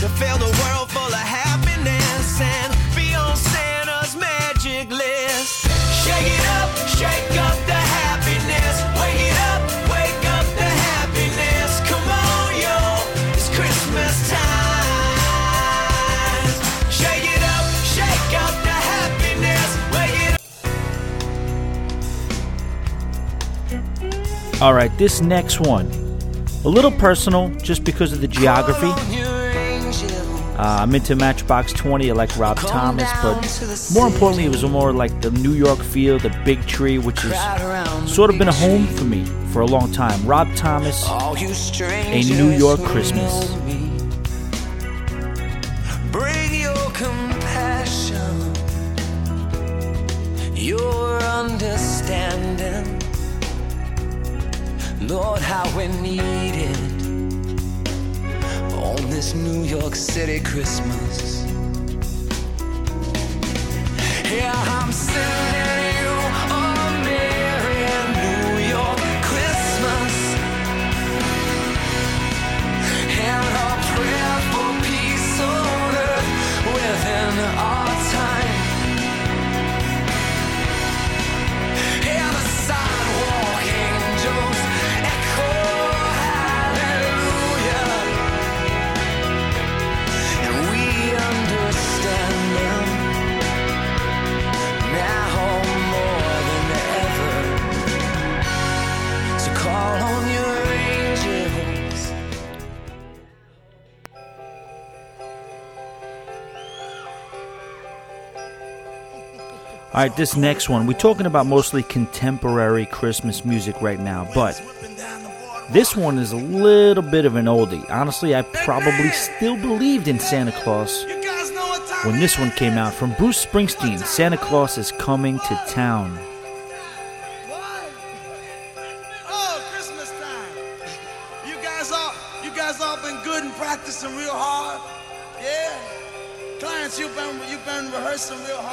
to fill the world full of happiness and be on Santa's magic list. Shake it up, shake up the happiness. Wake it up, wake up the happiness. Come on, yo, it's Christmas time. Shake it up, shake up the happiness. Wake it All right, this next one, a little personal, just because of the geography. Uh, I'm into Matchbox 20. I like Rob Thomas, but more importantly, it was more like the New York feel, the big tree, which has sort of been a home for me for a long time. Rob Thomas, A New York Christmas. Bring your compassion, your understanding. Lord, how we need it on this New York City Christmas. Yeah, I'm sending you All right, this next one, we're talking about mostly contemporary Christmas music right now, but this one is a little bit of an oldie. Honestly, I probably still believed in Santa Claus when this one came out from Bruce Springsteen Santa Claus is Coming to Town. Oh, Christmas time. You guys all you guys all been good and practicing real hard. Yeah. Clarence, you've been you've been rehearsing real hard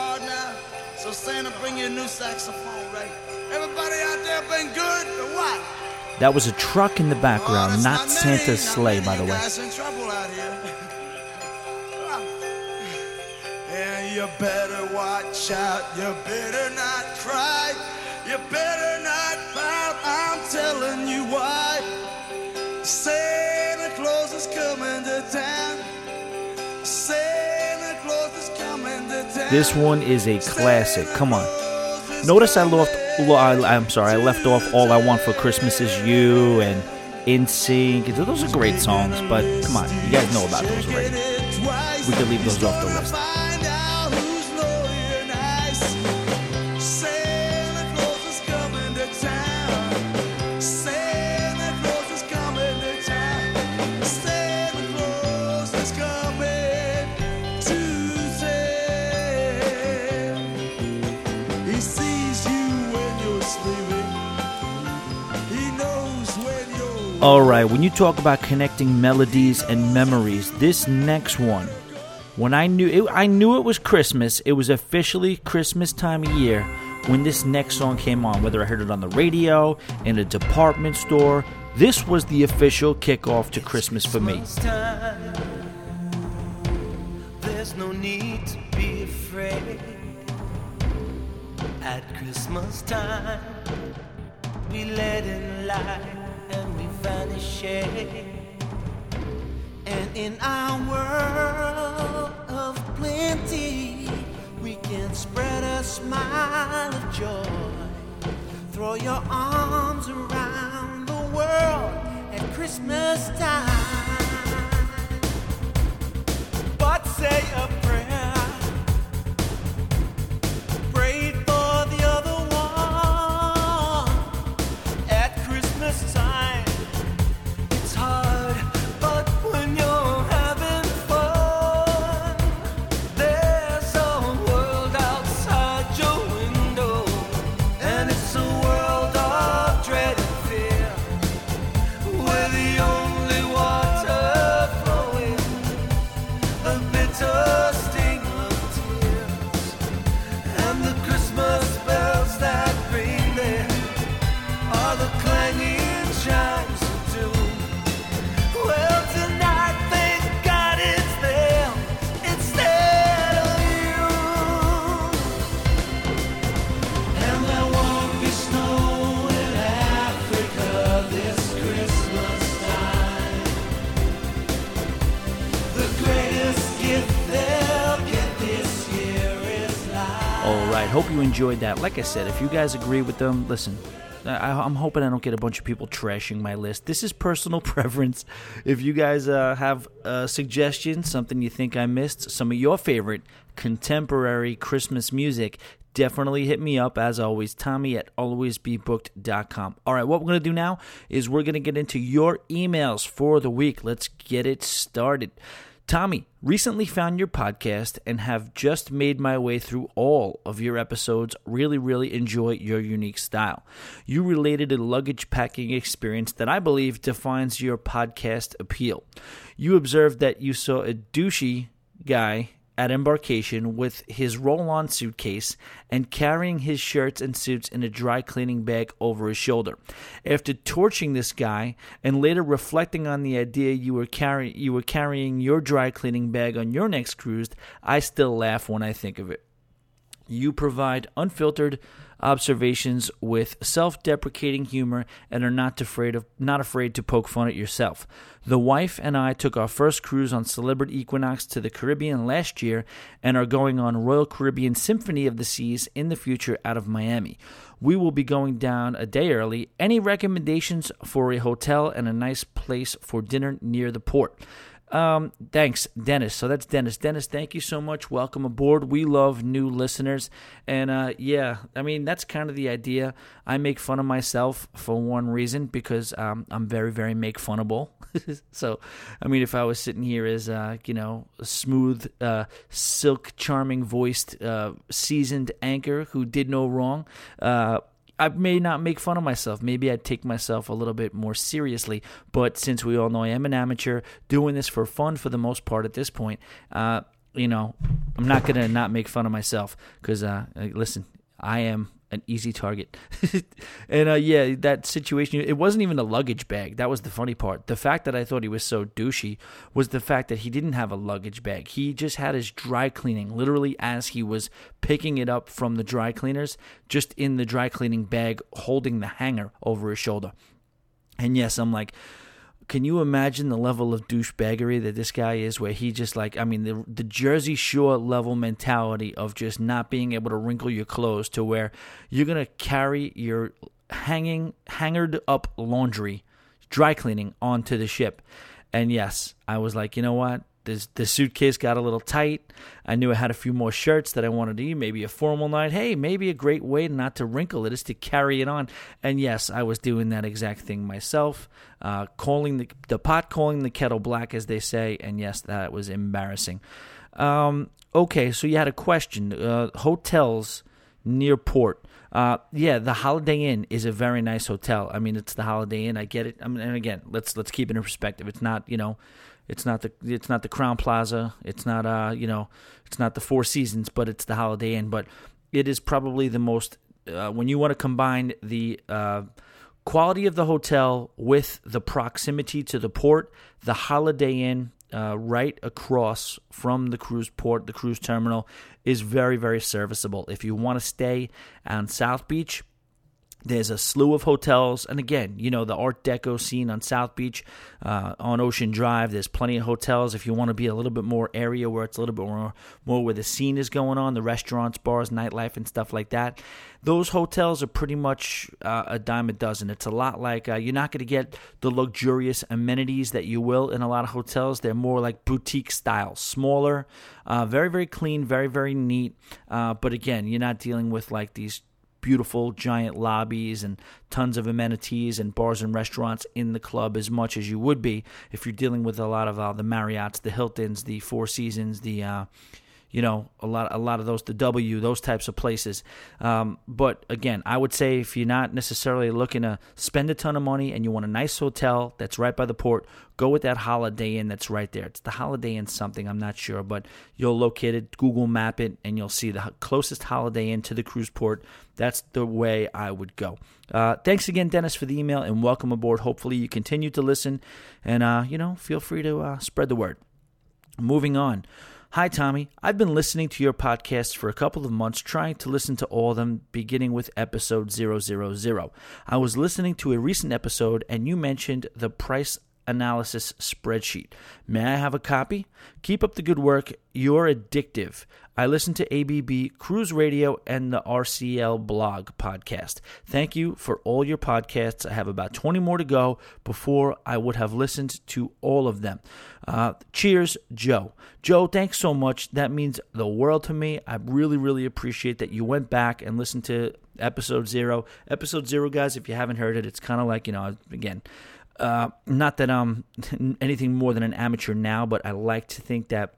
Santa bring you a new saxophone, right? Everybody out there been good or what? That was a truck in the Oh, background, that's not many, Santa's not sleigh, many. by the way. guys in trouble out here. And you better watch out. You better not cry. You better not pout. I'm telling you why. Santa Claus is coming to town. This one is a classic. Come on. Notice I left. I'm sorry, I left off "All I Want for Christmas Is You" and "In Sync." Those are great songs, but come on, you guys know about those already. We could leave those off the list. All right, when you talk about connecting melodies and memories, this next one, when I knew it, I knew it was Christmas. It was officially Christmas time of year when this next song came on. Whether I heard it on the radio, in a department store, this was the official kickoff to Christmas for me. There's no need to be afraid. At Christmas time, we let in light and we vanish. And in our world of plenty, we can spread a smile of joy. Throw your arms around the world at Christmas time. But say a enjoyed that. Like I said, if you guys agree with them, listen. I, I'm hoping I don't get a bunch of people trashing my list. This is personal preference. If you guys uh, have a suggestion, something you think I missed, some of your favorite contemporary Christmas music, definitely hit me up. As always, Tommy at alwaysbebooked.com. All right, what we're going to do now is we're going to get into your emails for the week. Let's get it started. Tommy, recently found your podcast and have just made my way through all of your episodes. Really, really enjoy your unique style. You related a luggage packing experience that I believe defines your podcast appeal. You observed that you saw a douchey guy at embarkation with his roll on suitcase and carrying his shirts and suits in a dry cleaning bag over his shoulder. After torching this guy and later reflecting on the idea you were carry- you were carrying your dry cleaning bag on your next cruise, I still laugh when I think of it. You provide unfiltered observations with self-deprecating humor and are not afraid of not afraid to poke fun at yourself. The wife and I took our first cruise on Celebrity Equinox to the Caribbean last year and are going on Royal Caribbean Symphony of the Seas in the future out of Miami. We will be going down a day early. Any recommendations for a hotel and a nice place for dinner near the port? Um, thanks, Dennis. So that's Dennis. Dennis, thank you so much. Welcome aboard. We love new listeners. And uh, yeah, I mean, that's kind of the idea. I make fun of myself for one reason because um, I'm very, very make funnable. so, I mean, if I was sitting here as, uh, you know, a smooth, uh, silk, charming voiced, uh, seasoned anchor who did no wrong, uh, I may not make fun of myself. Maybe I'd take myself a little bit more seriously. But since we all know I am an amateur, doing this for fun for the most part at this point, uh, you know, I'm not gonna not make fun of myself because, uh, listen, I am an easy target. and uh, yeah, that situation, it wasn't even a luggage bag. That was the funny part. The fact that I thought he was so douchey was the fact that he didn't have a luggage bag. He just had his dry cleaning, literally as he was picking it up from the dry cleaners, just in the dry cleaning bag, holding the hanger over his shoulder. And yes, I'm like, can you imagine the level of douchebaggery that this guy is where he just like I mean the the Jersey Shore level mentality of just not being able to wrinkle your clothes to where you're going to carry your hanging hangered up laundry dry cleaning onto the ship. And yes, I was like, you know what? This, the suitcase got a little tight. I knew I had a few more shirts that I wanted to eat, maybe a formal night. Hey, maybe a great way not to wrinkle it is to carry it on. And yes, I was doing that exact thing myself, uh, calling the, the pot calling the kettle black, as they say. And yes, that was embarrassing. Um, okay, so you had a question. Uh, hotels near port. Uh, yeah, the Holiday Inn is a very nice hotel. I mean, it's the Holiday Inn. I get it. I mean, and again, let's let's keep it in perspective. It's not you know it's not the it's not the Crowne Plaza. It's not uh you know it's not the Four Seasons, but it's the Holiday Inn. But it is probably the most uh, when you want to combine the uh, quality of the hotel with the proximity to the port. The Holiday Inn uh, right across from the cruise port, the cruise terminal, is very, very serviceable. If you want to stay on South Beach, there's a slew of hotels, and again, you know the Art Deco scene on South Beach, uh, on Ocean Drive. There's plenty of hotels if you want to be a little bit more area where it's a little bit more, more where the scene is going on, the restaurants, bars, nightlife, and stuff like that. Those hotels are pretty much uh, a dime a dozen. It's a lot like uh, you're not going to get the luxurious amenities that you will in a lot of hotels. They're more like boutique style, smaller, uh, very very clean, very very neat. Uh, but again, you're not dealing with like these beautiful giant lobbies and tons of amenities and bars and restaurants in the club as much as you would be if you're dealing with a lot of uh, the Marriotts, the Hiltons, the Four Seasons, the uh, you know a lot a lot of those the W those types of places. Um, but again, I would say if you're not necessarily looking to spend a ton of money and you want a nice hotel that's right by the port, go with that Holiday Inn that's right there. It's the Holiday Inn something I'm not sure, but you'll locate it, Google Map it, and you'll see the closest Holiday Inn to the cruise port. That's the way I would go. Uh, thanks again, Dennis, for the email and welcome aboard. Hopefully, you continue to listen and uh, you know feel free to uh, spread the word. Moving on. Hi, Tommy. I've been listening to your podcast for a couple of months, trying to listen to all of them, beginning with episode 000. I was listening to a recent episode, and you mentioned the price analysis spreadsheet. May I have a copy? Keep up the good work. You're addictive. I listen to ABB Cruise Radio and the RCL blog podcast. Thank you for all your podcasts. I have about 20 more to go before I would have listened to all of them. Uh, cheers, Joe. Joe, thanks so much. That means the world to me. I really, really appreciate that you went back and listened to episode zero. Episode zero, guys, if you haven't heard it, it's kind of like, you know, again, uh, not that I'm anything more than an amateur now, but I like to think that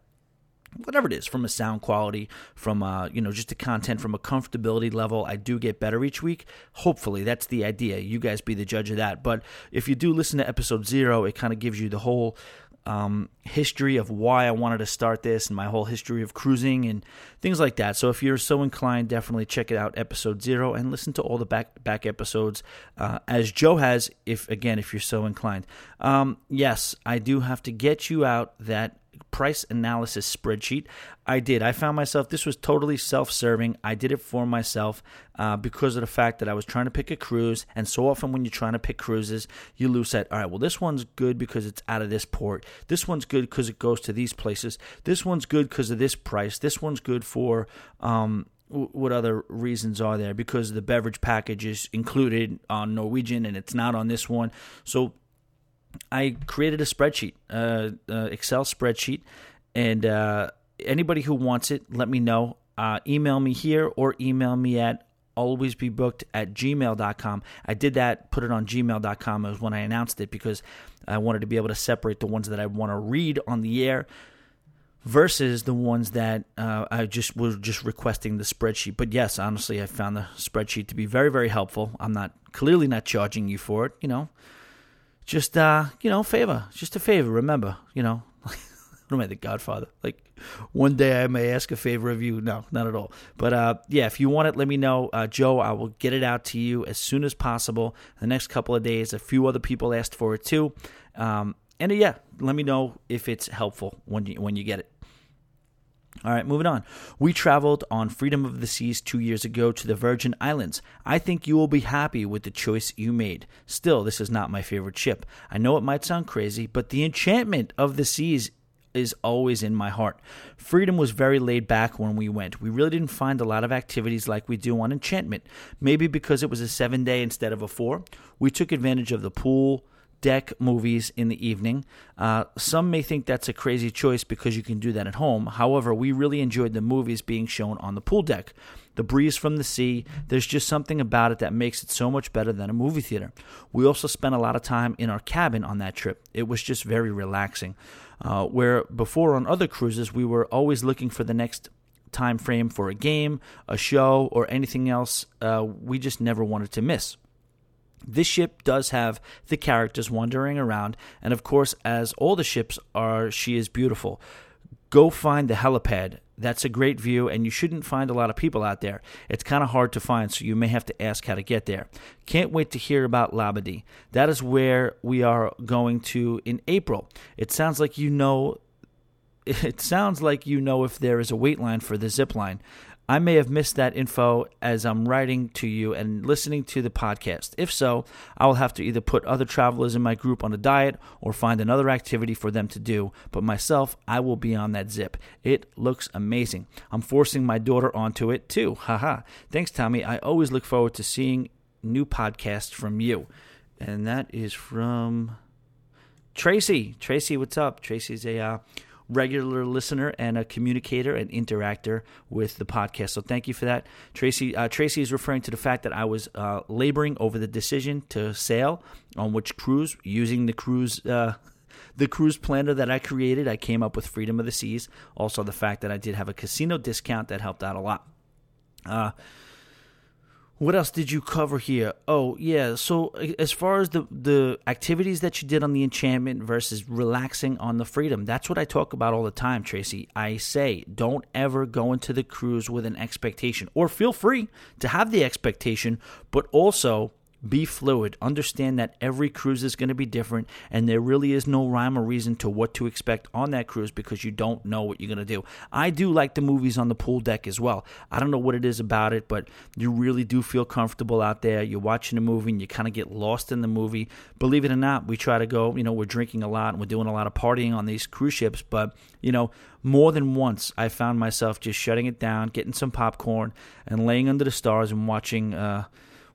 whatever it is from a sound quality from uh, you know just the content from a comfortability level i do get better each week hopefully that's the idea you guys be the judge of that but if you do listen to episode zero it kind of gives you the whole um, history of why I wanted to start this and my whole history of cruising and things like that. So if you're so inclined, definitely check it out, episode zero, and listen to all the back back episodes uh, as Joe has. If again, if you're so inclined, um, yes, I do have to get you out that price analysis spreadsheet. I did. I found myself, this was totally self serving. I did it for myself uh, because of the fact that I was trying to pick a cruise. And so often when you're trying to pick cruises, you lose that. All right, well, this one's good because it's out of this port. This one's good because it goes to these places. This one's good because of this price. This one's good for. Um, what other reasons are there? Because the beverage package is included on Norwegian and it's not on this one. So I created a spreadsheet, uh, uh, Excel spreadsheet, and uh, anybody who wants it, let me know. Uh, email me here or email me at alwaysbebooked at gmail.com. I did that, put it on gmail.com as when I announced it because I wanted to be able to separate the ones that I want to read on the air versus the ones that uh, I just was just requesting the spreadsheet. But yes, honestly, I found the spreadsheet to be very, very helpful. I'm not clearly not charging you for it, you know. Just uh, you know, favor, just a favor. Remember, you know, what am I, the Godfather? Like one day I may ask a favor of you. No, not at all. But uh, yeah, if you want it, let me know, uh, Joe. I will get it out to you as soon as possible. The next couple of days, a few other people asked for it too. Um, and uh, yeah, let me know if it's helpful when you when you get it. All right, moving on. We traveled on Freedom of the Seas two years ago to the Virgin Islands. I think you will be happy with the choice you made. Still, this is not my favorite ship. I know it might sound crazy, but the enchantment of the seas is always in my heart. Freedom was very laid back when we went. We really didn't find a lot of activities like we do on Enchantment. Maybe because it was a seven day instead of a four. We took advantage of the pool, deck movies in the evening. Uh, some may think that's a crazy choice because you can do that at home. However, we really enjoyed the movies being shown on the pool deck. The breeze from the sea, there's just something about it that makes it so much better than a movie theater. We also spent a lot of time in our cabin on that trip. It was just very relaxing. Uh, where before on other cruises, we were always looking for the next time frame for a game, a show, or anything else uh, we just never wanted to miss. This ship does have the characters wandering around, and of course, as all the ships are, she is beautiful. Go find the helipad. That's a great view, and you shouldn't find a lot of people out there. It's kind of hard to find, so you may have to ask how to get there. Can't wait to hear about Labadee. That is where we are going to in April. It sounds like you know. It sounds like you know if there is a wait line for the zip line. I may have missed that info as I'm writing to you and listening to the podcast. If so, I will have to either put other travelers in my group on a diet or find another activity for them to do. But myself, I will be on that zip. It looks amazing. I'm forcing my daughter onto it too. Haha. Thanks, Tommy. I always look forward to seeing new podcasts from you. And that is from Tracy. Tracy, what's up? Tracy's a. Uh, regular listener and a communicator and interactor with the podcast. So thank you for that, Tracy. Uh, Tracy is referring to the fact that I was uh, laboring over the decision to sail on which cruise using the cruise. Uh, the cruise planner that I created, I came up with Freedom of the Seas. Also, the fact that I did have a casino discount that helped out a lot. Uh, what else did you cover here? Oh yeah, so as far as the the activities that you did on the enchantment versus relaxing on the freedom, that's what I talk about all the time, Tracy. I say don't ever go into the cruise with an expectation, or feel free to have the expectation, but also be fluid. Understand that every cruise is going to be different, and there really is no rhyme or reason to what to expect on that cruise because you don't know what you're going to do. I do like the movies on the pool deck as well. I don't know what it is about it, but you really do feel comfortable out there. You're watching a movie and you kind of get lost in the movie. Believe it or not, we try to go, you know, we're drinking a lot and we're doing a lot of partying on these cruise ships, but, you know, more than once I found myself just shutting it down, getting some popcorn, and laying under the stars and watching. Uh,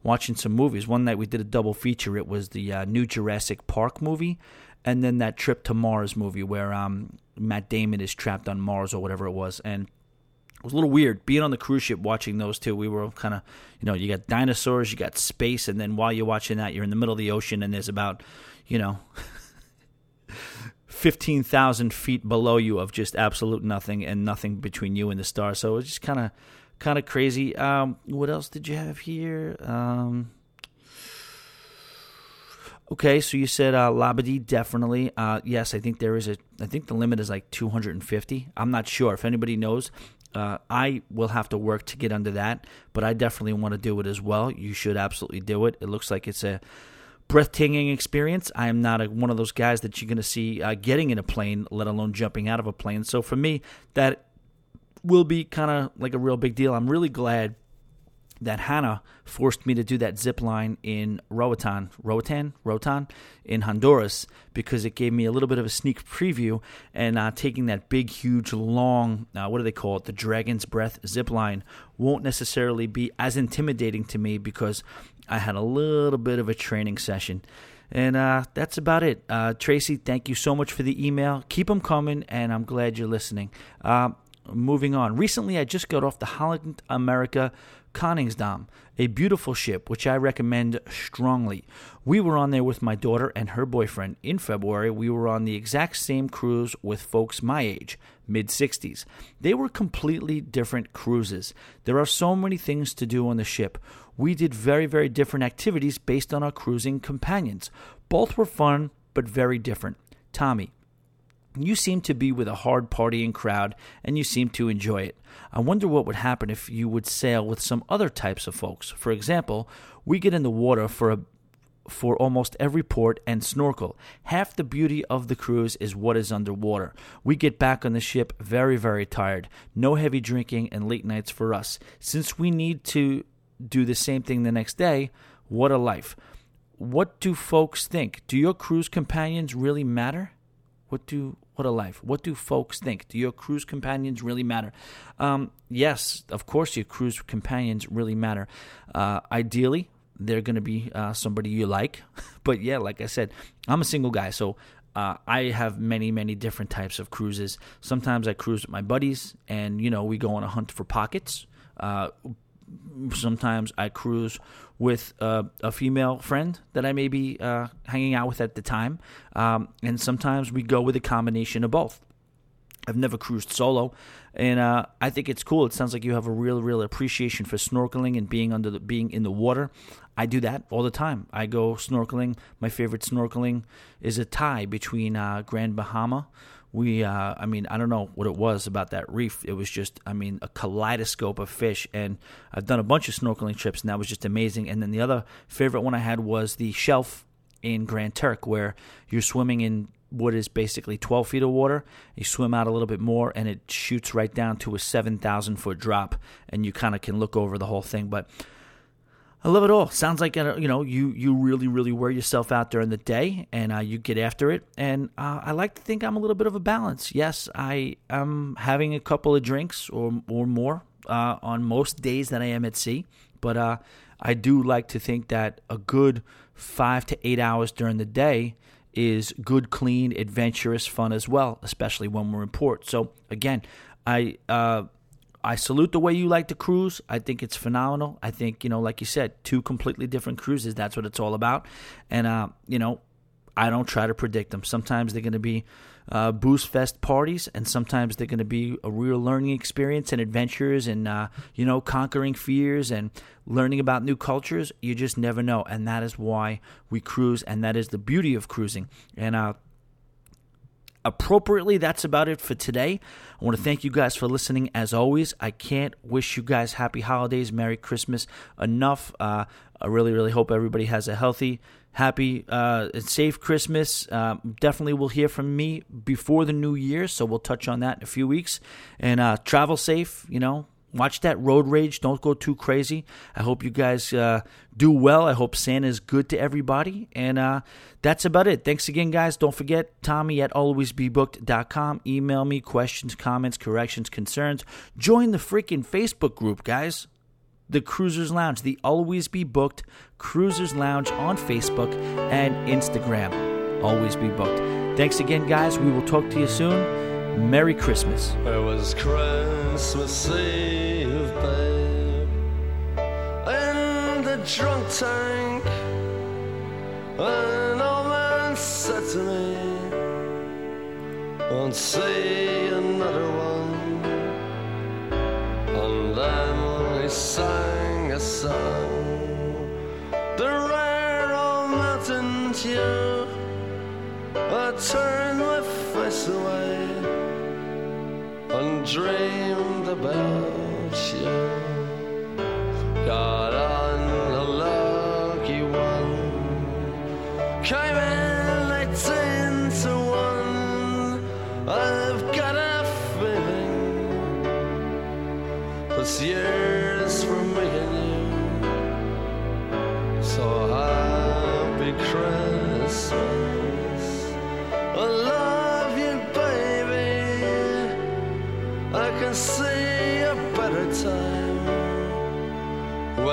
watching some movies. One night we did a double feature. It was the uh, new Jurassic Park movie, and then that Trip to Mars movie where um, Matt Damon is trapped on Mars or whatever it was. And it was a little weird being on the cruise ship watching those two. We were kind of, you know, you got dinosaurs, you got space, and then while you're watching that, you're in the middle of the ocean, and there's about, you know. 15,000 feet below you of just absolute nothing and nothing between you and the stars. So it was just kind of kind of crazy. Um, what else did you have here? Um, okay, so you said uh, definitely. Uh, yes, I think there is a. I think the limit is like 250. I'm not sure if anybody knows. Uh, I will have to work to get under that, but I definitely want to do it as well. You should absolutely do it. It looks like it's a breathtaking experience. I am not a, one of those guys that you're going to see uh, getting in a plane, let alone jumping out of a plane. So for me, that will be kind of like a real big deal. I'm really glad that Hannah forced me to do that zip line in Roatan, Roatan, Roatan in Honduras because it gave me a little bit of a sneak preview. And uh, taking that big, huge, long, uh, what do they call it, the Dragon's Breath zip line won't necessarily be as intimidating to me because I had a little bit of a training session. And uh, that's about it. Uh, Tracy, thank you so much for the email. Keep them coming, and I'm glad you're listening. Moving on. Recently, I just got off the Holland America Koningsdam, a beautiful ship which I recommend strongly. We were on there with my daughter and her boyfriend. In February, we were on the exact same cruise with folks my age, mid 60s. They were completely different cruises. There are so many things to do on the ship. We did very, very different activities based on our cruising companions. Both were fun, but very different. Tommy, you seem to be with a hard partying crowd and you seem to enjoy it. I wonder what would happen if you would sail with some other types of folks. For example, we get in the water for a for almost every port and snorkel. Half the beauty of the cruise is what is underwater. We get back on the ship very, very tired. No heavy drinking and late nights for us. Since we need to do the same thing the next day, what a life. What do folks think? Do your cruise companions really matter? What do what a life. What do folks think? Do your cruise companions really matter? Um, yes, of course, your cruise companions really matter. Uh, ideally, they're going to be uh, somebody you like. but yeah, like I said, I'm a single guy, so uh, I have many, many different types of cruises. Sometimes I cruise with my buddies, and you know we go on a hunt for pockets. Uh, sometimes I cruise with a female friend that I may be uh, hanging out with at the time, um, and sometimes we go with a combination of both. I've never cruised solo, and uh, I think it's cool. It sounds like you have a real, real appreciation for snorkeling and being under the being in the water. I do that all the time. I go snorkeling. My favorite snorkeling is a tie between uh, Grand Bahama we uh, i mean i don't know what it was about that reef. It was just i mean a kaleidoscope of fish and i've done a bunch of snorkeling trips and that was just amazing. And then the other favorite one i had was the shelf in grand turk where you're swimming in what is basically 12 feet of water. You swim out a little bit more and it shoots right down to a 7000 foot drop and you kind of can look over the whole thing. But I love it all. Sounds like uh, you know you you really really wear yourself out during the day and uh, you get after it. And uh, I like to think I'm a little bit of a balance. Yes, I am having a couple of drinks or or more uh, on most days that I am at sea, but uh, I do like to think that a good five to eight hours during the day is good, clean, adventurous fun as well, especially when we're in port. So again, I uh, I salute the way you like to cruise. I think it's phenomenal. I think, you know, like you said, two completely different cruises. That's what it's all about. And, uh, you know, I don't try to predict them. Sometimes they're going to be uh, booze fest parties, and sometimes they're going to be a real learning experience and adventures and, uh, you know, conquering fears and learning about new cultures. You just never know. And that is why we cruise, and that is the beauty of cruising. And, uh, appropriately, that's about it for today. I want to thank you guys for listening. As always, I can't wish you guys happy holidays, Merry Christmas enough. Uh, I really, really hope everybody has a healthy, happy, uh, and safe Christmas. Uh, definitely will hear from me before the new year, so we'll touch on that in a few weeks. And uh, travel safe, you know, watch that road rage. Don't go too crazy. I hope you guys uh, do well. I hope Santa's good to everybody. And uh, that's about it. Thanks again, guys. Don't forget, Tommy at alwaysbebooked.com. Email me questions, comments, corrections, concerns. Join the freaking Facebook group, guys. The Cruisers Lounge, the Always Be Booked Cruisers Lounge on Facebook and Instagram. Always Be Booked. Thanks again, guys. We will talk to you soon. Merry Christmas. It was Christmas Eve, babe, in the drunk tank. An old man said to me, Won't see another one. And then he sang a song, the rare old mountain. I turned my face away and dreamed about you. Got on a lucky one, came in eighteen to one. I've got a feeling it's years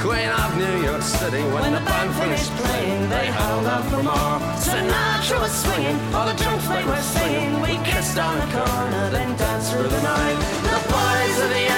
Queen of New York City. When, when the band finished playing, they held out for more. Sinatra was swinging, all the junk they were singing. We kissed on the corner, then danced through the night. The boys of the